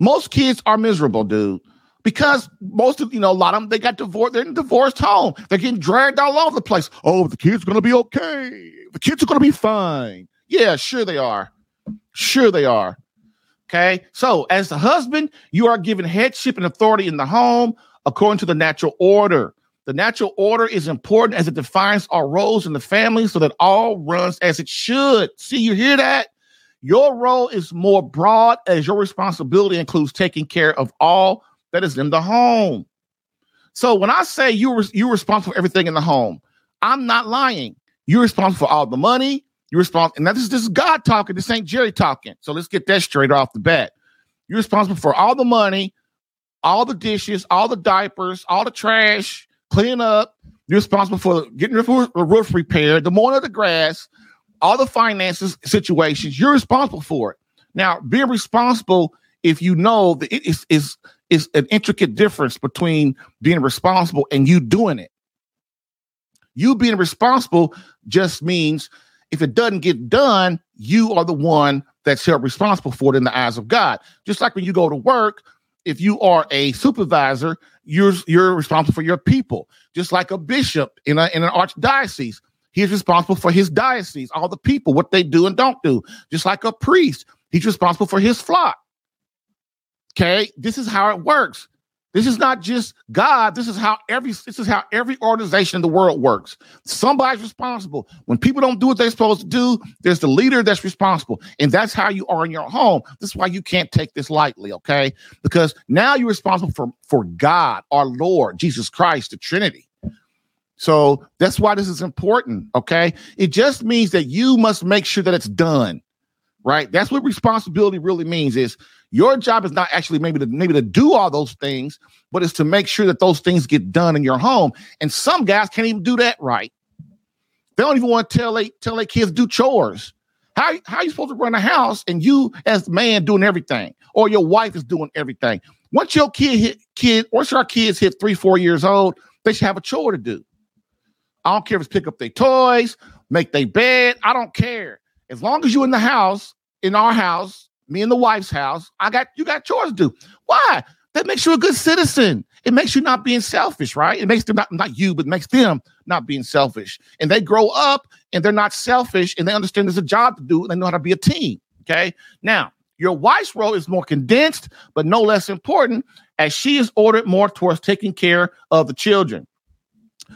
Most kids are miserable, dude, because most of you know a lot of them they got divorced. They're in a divorced home. They're getting dragged all over the place. Oh, the kids are gonna be okay. The kids are gonna be fine. Yeah, sure they are. Sure they are. Okay. So, as the husband, you are given headship and authority in the home according to the natural order. The natural order is important as it defines our roles in the family so that all runs as it should. See, you hear that? Your role is more broad as your responsibility includes taking care of all that is in the home. So when I say you're you're responsible for everything in the home, I'm not lying. You're responsible for all the money. You're responsible, and this is this is God talking. This ain't Jerry talking. So let's get that straight off the bat. You're responsible for all the money, all the dishes, all the diapers, all the trash, cleaning up. You're responsible for getting the roof repaired, the mowing of the grass, all the finances situations. You're responsible for it. Now, being responsible, if you know that it is is is an intricate difference between being responsible and you doing it. You being responsible just means if it doesn't get done, you are the one that's held responsible for it in the eyes of God. Just like when you go to work, if you are a supervisor, you're you're responsible for your people. Just like a bishop in a in an archdiocese, he's responsible for his diocese, all the people, what they do and don't do. Just like a priest, he's responsible for his flock. Okay, this is how it works. This is not just God. This is how every this is how every organization in the world works. Somebody's responsible. When people don't do what they're supposed to do, there's the leader that's responsible. And that's how you are in your home. This is why you can't take this lightly, okay? Because now you're responsible for for God, our Lord, Jesus Christ, the Trinity. So that's why this is important, okay? It just means that you must make sure that it's done. Right? That's what responsibility really means is your job is not actually maybe to maybe to do all those things, but it's to make sure that those things get done in your home. And some guys can't even do that right. They don't even want to tell they tell their kids do chores. How, how you supposed to run a house and you as man doing everything, or your wife is doing everything? Once your kid hit kid, once our kids hit three, four years old, they should have a chore to do. I don't care if it's pick up their toys, make their bed. I don't care. As long as you're in the house, in our house, me and the wife's house. I got you got chores to do. Why? That makes you a good citizen. It makes you not being selfish, right? It makes them not not you, but makes them not being selfish. And they grow up and they're not selfish and they understand there's a job to do and they know how to be a team. Okay. Now, your wife's role is more condensed, but no less important, as she is ordered more towards taking care of the children.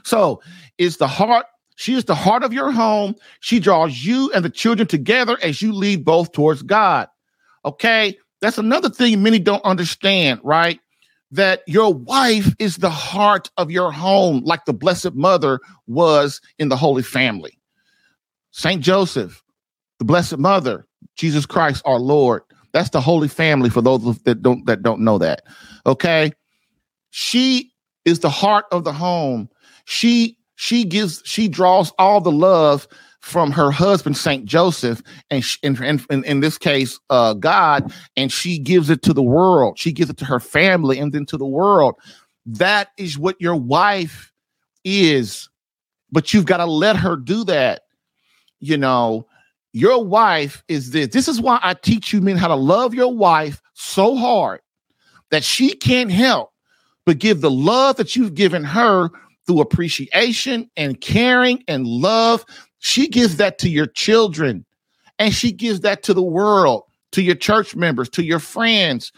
So, is the heart she is the heart of your home. She draws you and the children together as you lead both towards God. Okay. That's another thing many don't understand, right? That your wife is the heart of your home, like the Blessed Mother was in the Holy Family. Saint Joseph, the Blessed Mother, Jesus Christ, our Lord. That's the Holy Family for those that don't that don't know that. Okay. She is the heart of the home. She she gives she draws all the love from her husband Saint Joseph, and in, in, this case, uh, God, and she gives it to the world. She gives it to her family, and then to the world. That is what your wife is, but you've got to let her do that. You know, your wife is this. This is why I teach you men how to love your wife so hard that she can't help but give the love that you've given her through appreciation and caring and love she gives that to your children and she gives that to the world, to your church members, to your friends,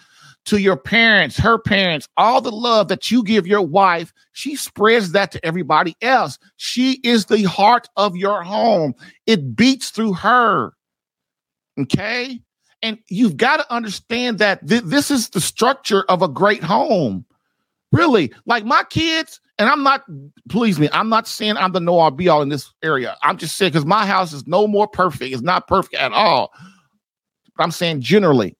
to your parents, her parents, all the love that you give your wife, she spreads that to everybody else. She is the heart of your home. It beats through her. Okay? And you've got to understand that th- this is the structure of a great home. Really, like my kids, and I'm not, please me, I'm not saying I'm the know all be all in this area. I'm just saying because my house is no more perfect. It's not perfect at all. But I'm saying generally,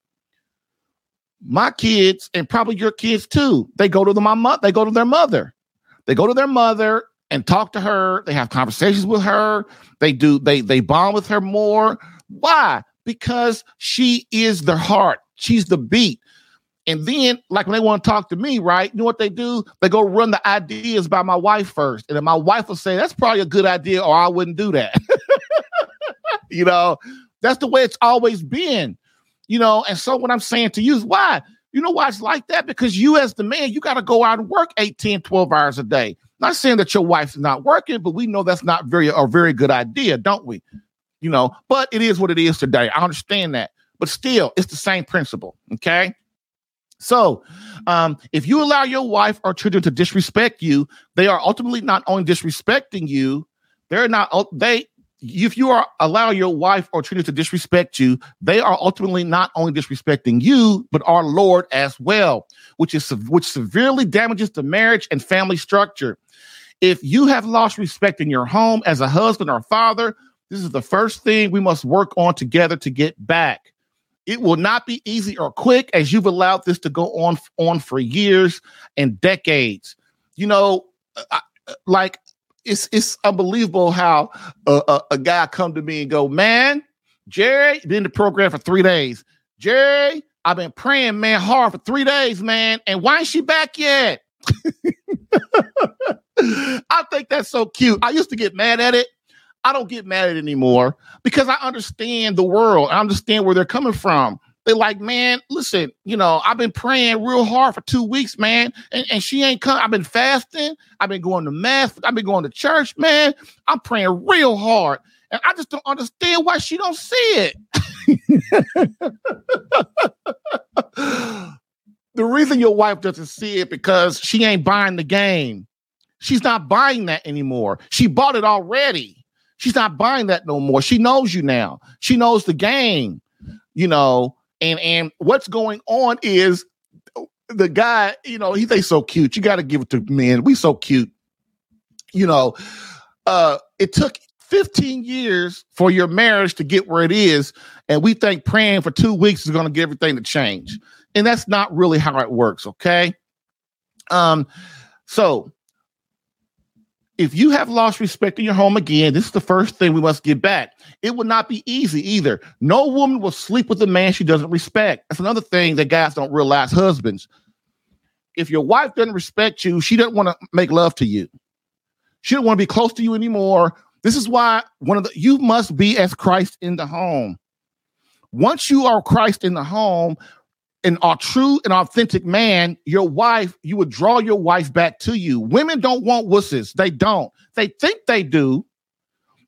my kids and probably your kids too, they go to the my mother, they go to their mother. They go to their mother and talk to her. They have conversations with her. They do, they they bond with her more. Why? Because she is the heart. She's the beat. And then, like when they want to talk to me, right? You know what they do? They go run the ideas by my wife first. And then my wife will say, That's probably a good idea, or I wouldn't do that. you know, that's the way it's always been. You know, and so what I'm saying to you is why? You know why it's like that? Because you, as the man, you got to go out and work 18, 12 hours a day. Not saying that your wife's not working, but we know that's not very a very good idea, don't we? You know, but it is what it is today. I understand that. But still, it's the same principle. Okay. So, um, if you allow your wife or children to disrespect you, they are ultimately not only disrespecting you, they're not they if you are allow your wife or children to disrespect you, they are ultimately not only disrespecting you, but our Lord as well, which is which severely damages the marriage and family structure. If you have lost respect in your home as a husband or father, this is the first thing we must work on together to get back. It will not be easy or quick as you've allowed this to go on on for years and decades. You know, uh, I, uh, like it's it's unbelievable how a, a, a, guy come to me and go, man, Jerry, been in the program for three days. Jerry, I've been praying, man, hard for three days, man, and why ain't she back yet? I think that's so cute. I used to get mad at it. I don't get mad at anymore because I understand the world. I understand where they're coming from. They're like, man, listen, you know, I've been praying real hard for two weeks, man, and, and she ain't come. I've been fasting. I've been going to mass. I've been going to church, man. I'm praying real hard, and I just don't understand why she don't see it. the reason your wife doesn't see it because she ain't buying the game. She's not buying that anymore. She bought it already. She's not buying that no more. She knows you now. She knows the game, you know. And and what's going on is the guy, you know, he they so cute. You got to give it to men. We so cute. You know, uh, it took 15 years for your marriage to get where it is, and we think praying for two weeks is going to get everything to change. And that's not really how it works, okay? Um, so if you have lost respect in your home again, this is the first thing we must get back. It will not be easy either. No woman will sleep with a man she doesn't respect. That's another thing that guys don't realize, husbands. If your wife doesn't respect you, she doesn't want to make love to you. She don't want to be close to you anymore. This is why one of the you must be as Christ in the home. Once you are Christ in the home, and a true and authentic man, your wife, you would draw your wife back to you. Women don't want wusses. They don't. They think they do.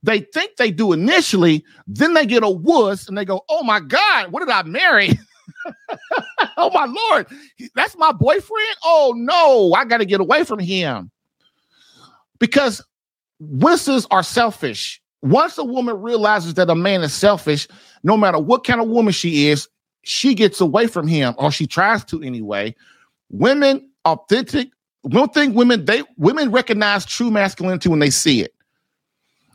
They think they do initially. Then they get a wuss and they go, Oh my God, what did I marry? oh my Lord, that's my boyfriend. Oh no, I got to get away from him. Because wusses are selfish. Once a woman realizes that a man is selfish, no matter what kind of woman she is, she gets away from him, or she tries to anyway. Women, authentic, one thing women they women recognize true masculinity when they see it.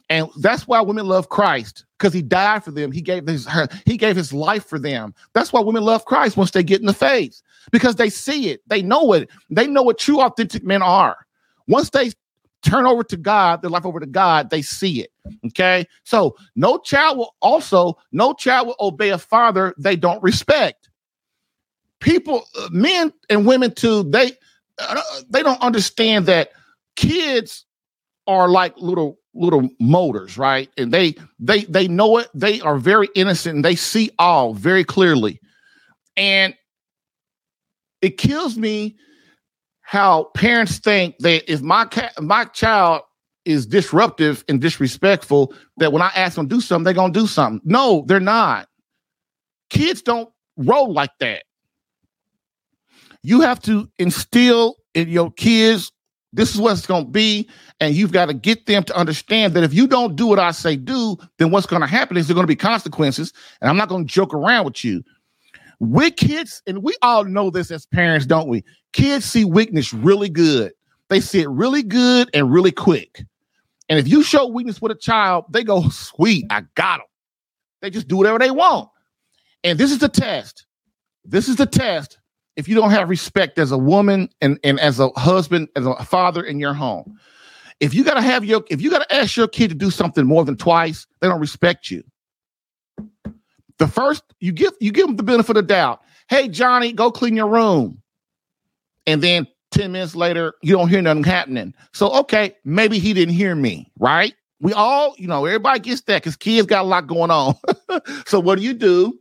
And that's why women love Christ because he died for them. He gave his he gave his life for them. That's why women love Christ once they get in the faith because they see it, they know it, they know what true authentic men are. Once they turn over to God, their life over to God, they see it. Okay. So no child will also, no child will obey a father they don't respect. People, uh, men and women too, they uh, they don't understand that kids are like little little motors, right? And they they they know it. They are very innocent and they see all very clearly. And it kills me how parents think that if my ca- my child is disruptive and disrespectful, that when I ask them to do something, they're gonna do something. No, they're not. Kids don't roll like that. You have to instill in your kids this is what it's going to be. And you've got to get them to understand that if you don't do what I say do, then what's going to happen is there going to be consequences. And I'm not going to joke around with you. With kids, and we all know this as parents, don't we? Kids see weakness really good. They see it really good and really quick. And if you show weakness with a child, they go, sweet, I got them. They just do whatever they want. And this is the test. This is the test if you don't have respect as a woman and, and as a husband, as a father in your home. If you gotta have your if you gotta ask your kid to do something more than twice, they don't respect you. The first you give you give them the benefit of doubt. Hey Johnny, go clean your room. And then 10 minutes later, you don't hear nothing happening. So okay, maybe he didn't hear me, right? We all, you know, everybody gets that because kids got a lot going on. so what do you do?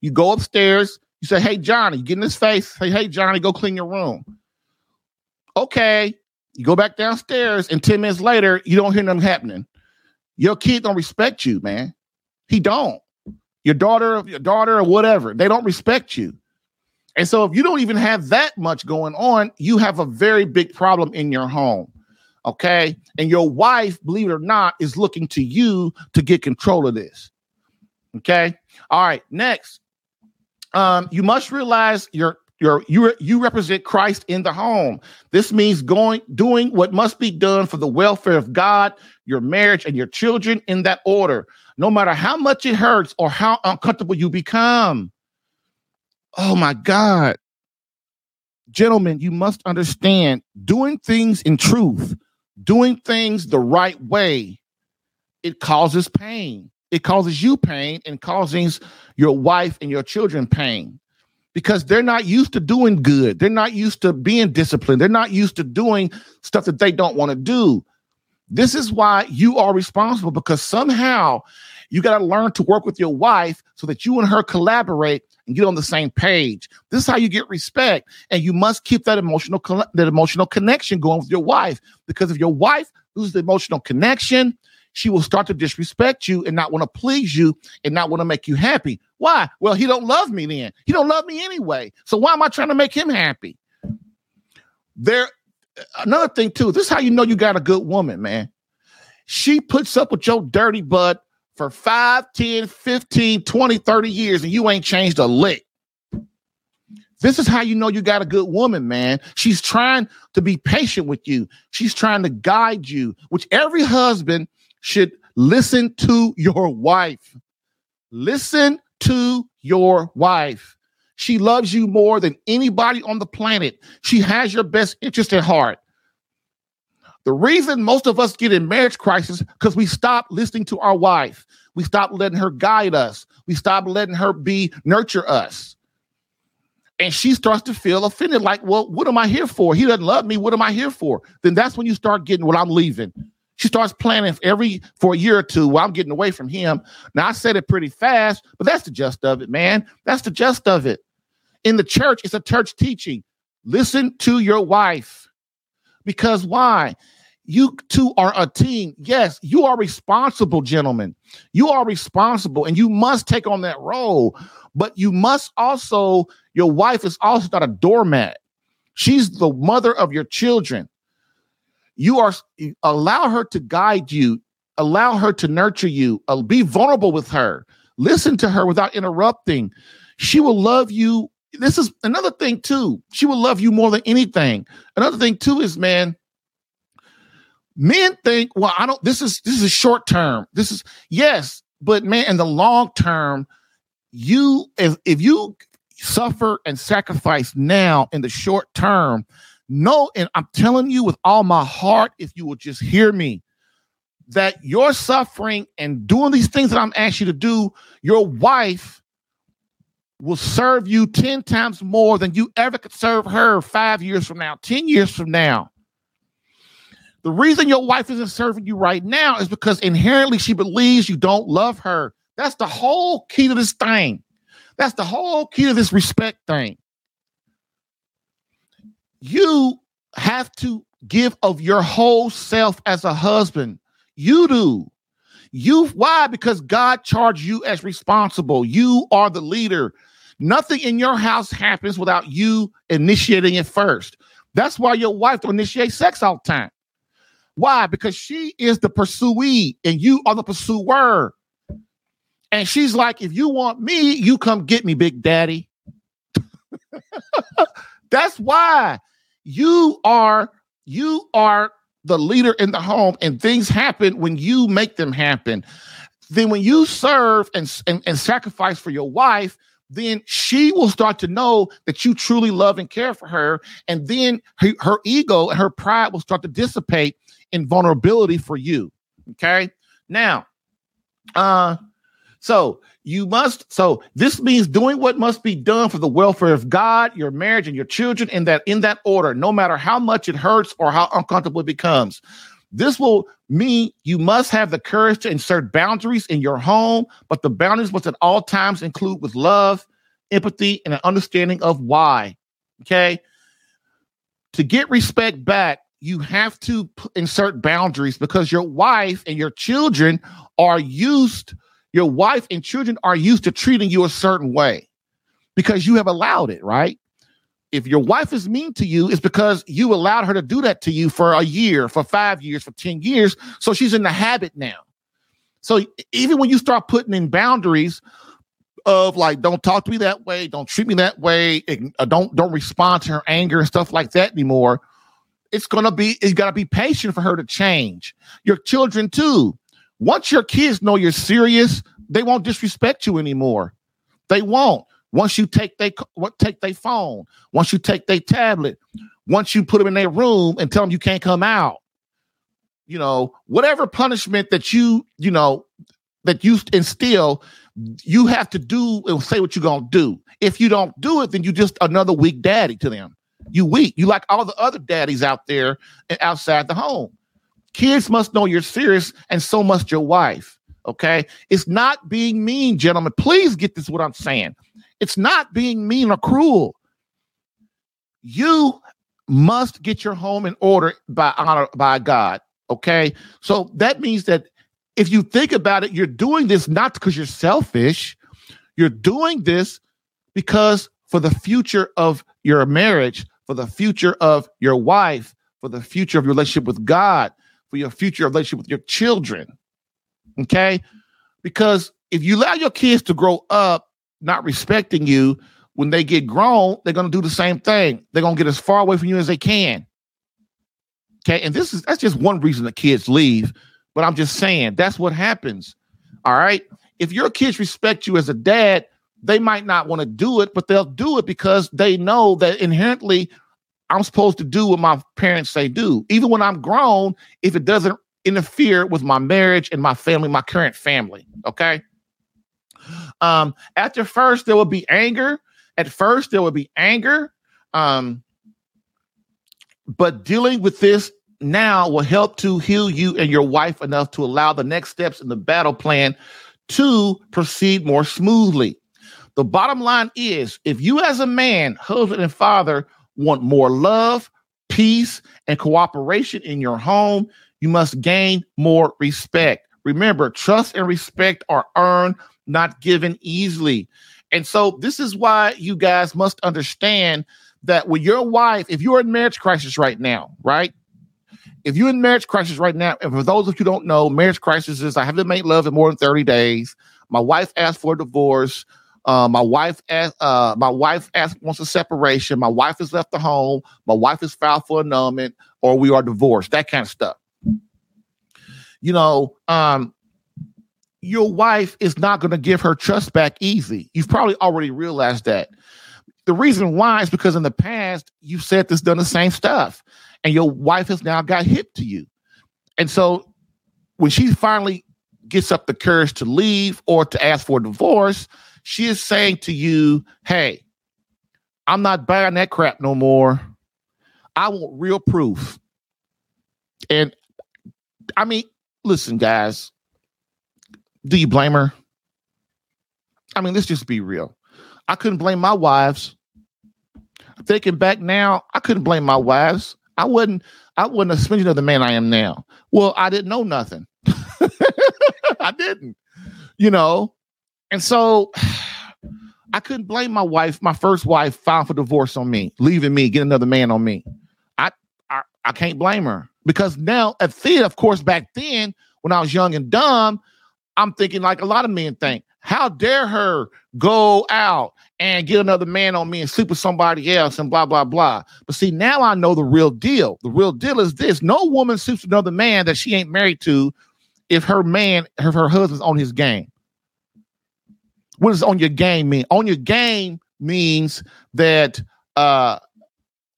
You go upstairs, you say, Hey Johnny, get in his face, say, Hey Johnny, go clean your room. Okay. You go back downstairs, and 10 minutes later, you don't hear nothing happening. Your kid don't respect you, man. He don't your daughter, your daughter, or whatever. They don't respect you. And so if you don't even have that much going on, you have a very big problem in your home. Okay. And your wife, believe it or not, is looking to you to get control of this. Okay. All right. Next. Um, you must realize your your you you represent Christ in the home. This means going doing what must be done for the welfare of God, your marriage, and your children in that order, no matter how much it hurts or how uncomfortable you become. Oh my God. Gentlemen, you must understand doing things in truth, doing things the right way, it causes pain. It causes you pain and causes your wife and your children pain because they're not used to doing good. They're not used to being disciplined. They're not used to doing stuff that they don't want to do. This is why you are responsible because somehow you got to learn to work with your wife so that you and her collaborate and get on the same page. This is how you get respect, and you must keep that emotional that emotional connection going with your wife because if your wife loses the emotional connection, she will start to disrespect you and not want to please you and not want to make you happy. Why? Well, he don't love me then. He don't love me anyway. So why am I trying to make him happy? There another thing too, this is how you know you got a good woman, man. She puts up with your dirty butt for 5, 10, 15, 20, 30 years and you ain't changed a lick. This is how you know you got a good woman, man. She's trying to be patient with you. She's trying to guide you, which every husband should listen to your wife. Listen to your wife. She loves you more than anybody on the planet. She has your best interest at heart. The reason most of us get in marriage crisis because we stop listening to our wife. We stop letting her guide us. We stop letting her be nurture us. And she starts to feel offended, like, well, what am I here for? He doesn't love me. What am I here for? Then that's when you start getting what I'm leaving. She starts planning every for a year or two while I'm getting away from him. Now I said it pretty fast, but that's the gist of it, man. That's the gist of it. In the church, it's a church teaching. Listen to your wife. Because why? You two are a team. Yes, you are responsible, gentlemen. You are responsible and you must take on that role. But you must also, your wife is also not a doormat. She's the mother of your children you are allow her to guide you allow her to nurture you uh, be vulnerable with her listen to her without interrupting she will love you this is another thing too. She will love you more than anything. Another thing too is man men think well i don't this is this is short term. This is yes but man in the long term you if if you suffer and sacrifice now in the short term no, and I'm telling you with all my heart, if you will just hear me, that your suffering and doing these things that I'm asking you to do, your wife will serve you 10 times more than you ever could serve her five years from now, 10 years from now. The reason your wife isn't serving you right now is because inherently she believes you don't love her. That's the whole key to this thing. That's the whole key to this respect thing you have to give of your whole self as a husband. You do. You why? Because God charged you as responsible. You are the leader. Nothing in your house happens without you initiating it first. That's why your wife will initiate sex all the time. Why? Because she is the pursuee and you are the pursuer. And she's like, if you want me, you come get me, big daddy. That's why you are you are the leader in the home and things happen when you make them happen then when you serve and, and, and sacrifice for your wife then she will start to know that you truly love and care for her. And then her, her ego and her pride will start to dissipate in vulnerability for you. Okay? Now uh so you must, so this means doing what must be done for the welfare of God, your marriage, and your children in that in that order, no matter how much it hurts or how uncomfortable it becomes. This will mean you must have the courage to insert boundaries in your home, but the boundaries must at all times include with love, empathy, and an understanding of why. Okay. To get respect back, you have to p- insert boundaries because your wife and your children are used your wife and children are used to treating you a certain way because you have allowed it, right? If your wife is mean to you, it's because you allowed her to do that to you for a year, for five years, for 10 years. So she's in the habit now. So even when you start putting in boundaries of like, don't talk to me that way, don't treat me that way, uh, don't don't respond to her anger and stuff like that anymore, it's gonna be you gotta be patient for her to change. Your children too. Once your kids know you're serious, they won't disrespect you anymore. They won't. Once you take they what take their phone, once you take their tablet, once you put them in their room and tell them you can't come out, you know, whatever punishment that you, you know, that you instill, you have to do and say what you're gonna do. If you don't do it, then you just another weak daddy to them. You weak. You like all the other daddies out there and outside the home. Kids must know you're serious, and so must your wife. Okay. It's not being mean, gentlemen. Please get this what I'm saying. It's not being mean or cruel. You must get your home in order by honor by God. Okay. So that means that if you think about it, you're doing this not because you're selfish. You're doing this because for the future of your marriage, for the future of your wife, for the future of your relationship with God, for your future relationship with your children. Okay. Because if you allow your kids to grow up not respecting you, when they get grown, they're going to do the same thing. They're going to get as far away from you as they can. Okay. And this is that's just one reason the kids leave. But I'm just saying that's what happens. All right. If your kids respect you as a dad, they might not want to do it, but they'll do it because they know that inherently I'm supposed to do what my parents say do. Even when I'm grown, if it doesn't interfere with my marriage and my family, my current family. Okay. Um, after first, there will be anger. At first, there will be anger. Um, but dealing with this now will help to heal you and your wife enough to allow the next steps in the battle plan to proceed more smoothly. The bottom line is if you, as a man, husband, and father, want more love, peace, and cooperation in your home, you must gain more respect. Remember, trust and respect are earned, not given easily. And so, this is why you guys must understand that with your wife, if you're in marriage crisis right now, right? If you're in marriage crisis right now, and for those of you don't know, marriage crisis is I haven't made love in more than 30 days. My wife asked for a divorce. Uh, my wife asked, uh, my wife asked wants a separation. My wife has left the home. My wife is filed for annulment, or we are divorced. That kind of stuff you know, um, your wife is not going to give her trust back easy. You've probably already realized that. The reason why is because in the past you've said this, done the same stuff, and your wife has now got hip to you. And so when she finally gets up the courage to leave or to ask for a divorce, she is saying to you, Hey, I'm not buying that crap no more. I want real proof. And I mean, listen, guys, do you blame her? I mean, let's just be real. I couldn't blame my wives. Thinking back now, I couldn't blame my wives. I wouldn't. I wouldn't have spent the man I am now. Well, I didn't know nothing. I didn't, you know, and so I couldn't blame my wife, my first wife, filed for divorce on me, leaving me, get another man on me. I, I, I can't blame her because now at then, of course, back then when I was young and dumb, I'm thinking like a lot of men think, how dare her go out and get another man on me and sleep with somebody else and blah blah blah. But see, now I know the real deal. The real deal is this: no woman sleeps with another man that she ain't married to if her man, if her husband's on his game. What does on your game mean? On your game means that uh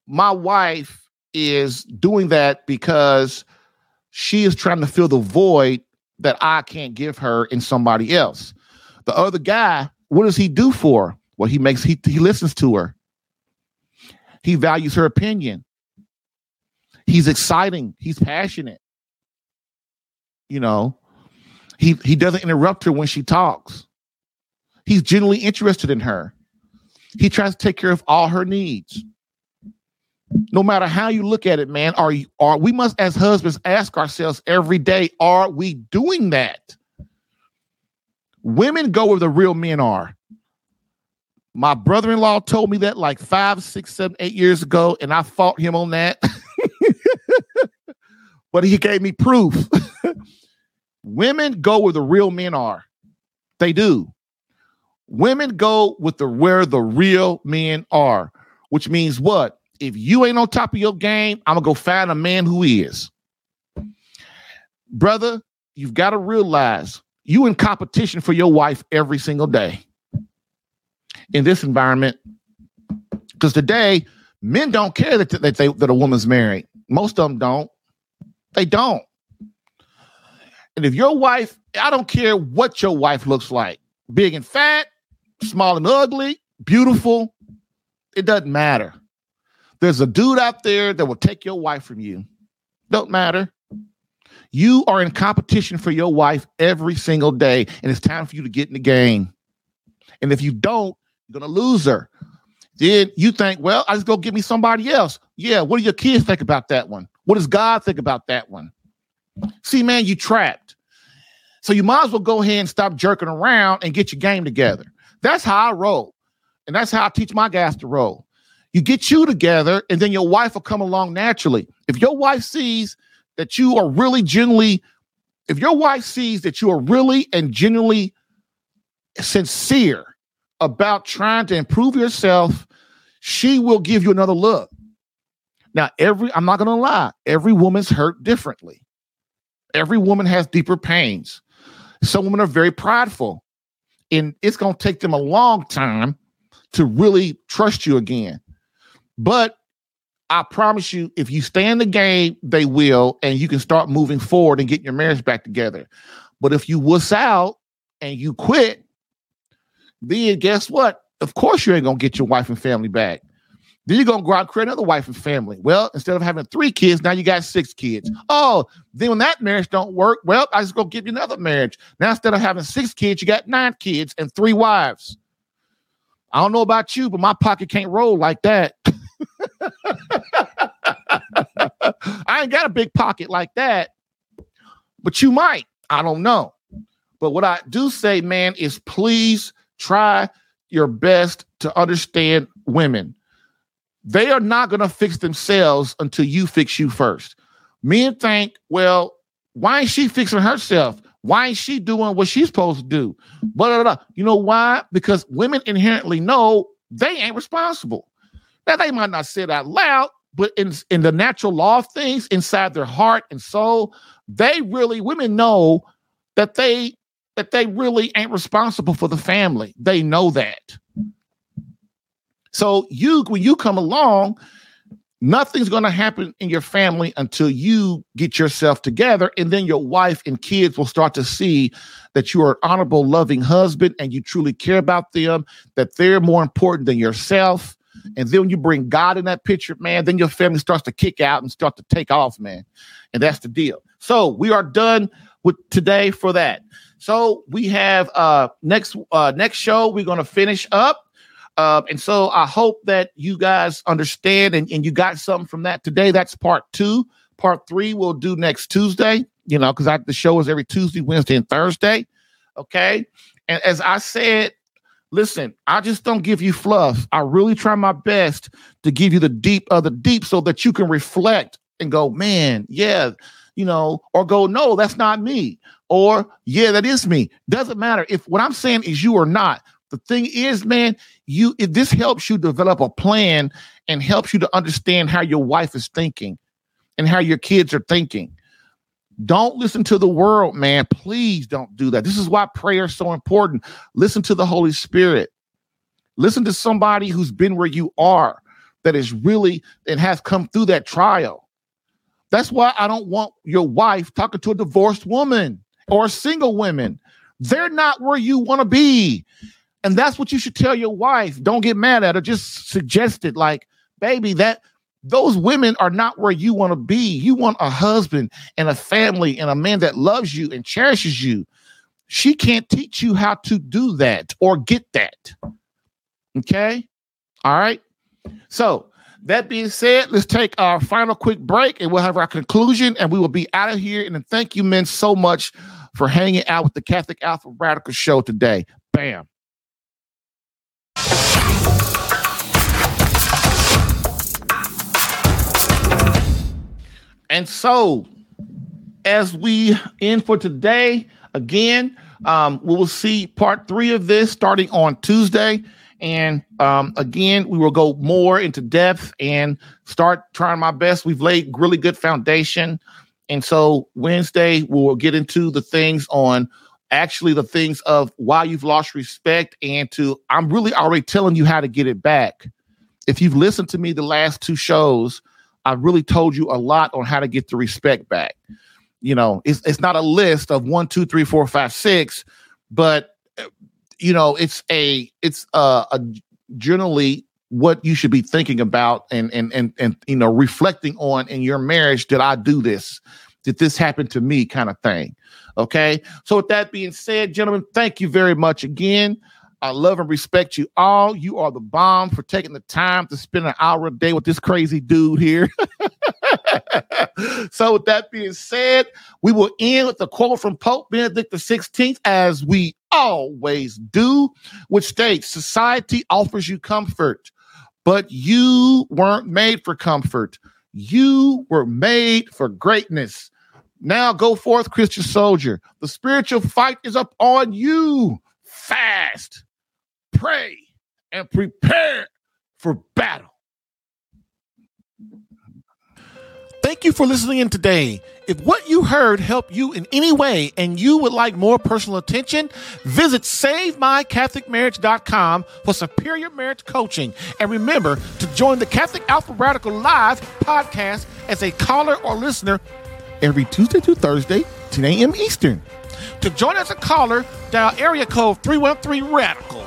my wife is doing that because she is trying to fill the void that I can't give her in somebody else. The other guy, what does he do for her? Well, he makes he he listens to her. He values her opinion. He's exciting. He's passionate. You know, he he doesn't interrupt her when she talks. He's genuinely interested in her. He tries to take care of all her needs no matter how you look at it, man, are you are we must as husbands ask ourselves every day, are we doing that? Women go where the real men are. My brother in law told me that like five, six, seven, eight years ago, and I fought him on that. but he gave me proof. Women go where the real men are. They do. Women go with the where the real men are, which means what? If you ain't on top of your game, I'm gonna go find a man who is. Brother, you've got to realize you in competition for your wife every single day in this environment. Because today, men don't care that, that, they, that a woman's married. Most of them don't. They don't. And if your wife, I don't care what your wife looks like big and fat, small and ugly, beautiful, it doesn't matter. There's a dude out there that will take your wife from you. Don't matter. You are in competition for your wife every single day, and it's time for you to get in the game. And if you don't, you're gonna lose her. Then you think, well, I just go get me somebody else. Yeah, what do your kids think about that one? What does God think about that one? See, man, you trapped. So you might as well go ahead and stop jerking around and get your game together. That's how I roll. And that's how I teach my guys to roll. You get you together, and then your wife will come along naturally. If your wife sees that you are really genuinely, if your wife sees that you are really and genuinely sincere about trying to improve yourself, she will give you another look. Now, every, I'm not going to lie, every woman's hurt differently. Every woman has deeper pains. Some women are very prideful, and it's going to take them a long time to really trust you again. But I promise you, if you stay in the game, they will, and you can start moving forward and getting your marriage back together. But if you wuss out and you quit, then guess what? Of course, you ain't gonna get your wife and family back. Then you're gonna go out and create another wife and family. Well, instead of having three kids, now you got six kids. Oh, then when that marriage don't work, well, I just go give you another marriage. Now instead of having six kids, you got nine kids and three wives. I don't know about you, but my pocket can't roll like that. I ain't got a big pocket like that, but you might. I don't know. But what I do say, man, is please try your best to understand women. They are not going to fix themselves until you fix you first. Men think, well, why is she fixing herself? Why is she doing what she's supposed to do? Blah, blah, blah. You know why? Because women inherently know they ain't responsible. Now they might not say it out loud, but in in the natural law of things, inside their heart and soul, they really women know that they that they really ain't responsible for the family. They know that. So you when you come along, nothing's going to happen in your family until you get yourself together and then your wife and kids will start to see that you are an honorable loving husband and you truly care about them that they're more important than yourself and then when you bring God in that picture, man, then your family starts to kick out and start to take off, man. And that's the deal. So we are done with today for that. So we have uh next uh next show we're gonna finish up. Uh, and so I hope that you guys understand and, and you got something from that today. That's part two. Part three we'll do next Tuesday, you know, because the show is every Tuesday, Wednesday, and Thursday. Okay. And as I said Listen, I just don't give you fluff. I really try my best to give you the deep of the deep so that you can reflect and go, man, yeah, you know, or go, no, that's not me. Or, yeah, that is me. Doesn't matter if what I'm saying is you or not. The thing is, man, you if this helps you develop a plan and helps you to understand how your wife is thinking and how your kids are thinking. Don't listen to the world, man. Please don't do that. This is why prayer is so important. Listen to the Holy Spirit. Listen to somebody who's been where you are, that is really and has come through that trial. That's why I don't want your wife talking to a divorced woman or single woman. They're not where you want to be. And that's what you should tell your wife. Don't get mad at her. Just suggest it like, baby, that those women are not where you want to be. You want a husband and a family and a man that loves you and cherishes you. She can't teach you how to do that or get that. Okay. All right. So, that being said, let's take our final quick break and we'll have our conclusion and we will be out of here. And thank you, men, so much for hanging out with the Catholic Alpha Radical Show today. Bam. And so, as we end for today, again, um, we will see part three of this starting on Tuesday. And um, again, we will go more into depth and start trying my best. We've laid really good foundation. And so Wednesday, we'll get into the things on actually the things of why you've lost respect and to I'm really already telling you how to get it back. If you've listened to me the last two shows, I've really told you a lot on how to get the respect back. You know, it's it's not a list of one, two, three, four, five, six, but eh, you know, it's a it's a, a generally what you should be thinking about and and and and you know reflecting on in your marriage. Did I do this? Did this happen to me? Kind of thing. Okay. So with that being said, gentlemen, thank you very much again. I love and respect you all. You are the bomb for taking the time to spend an hour a day with this crazy dude here. so, with that being said, we will end with a quote from Pope Benedict XVI, as we always do, which states Society offers you comfort, but you weren't made for comfort. You were made for greatness. Now go forth, Christian soldier. The spiritual fight is up on you. Fast, pray, and prepare for battle. Thank you for listening in today. If what you heard helped you in any way and you would like more personal attention, visit SaveMyCatholicMarriage.com for superior marriage coaching. And remember to join the Catholic Alpha Radical Live podcast as a caller or listener every Tuesday to Thursday, 10 a.m. Eastern. To join as a caller, dial area code 313 Radical.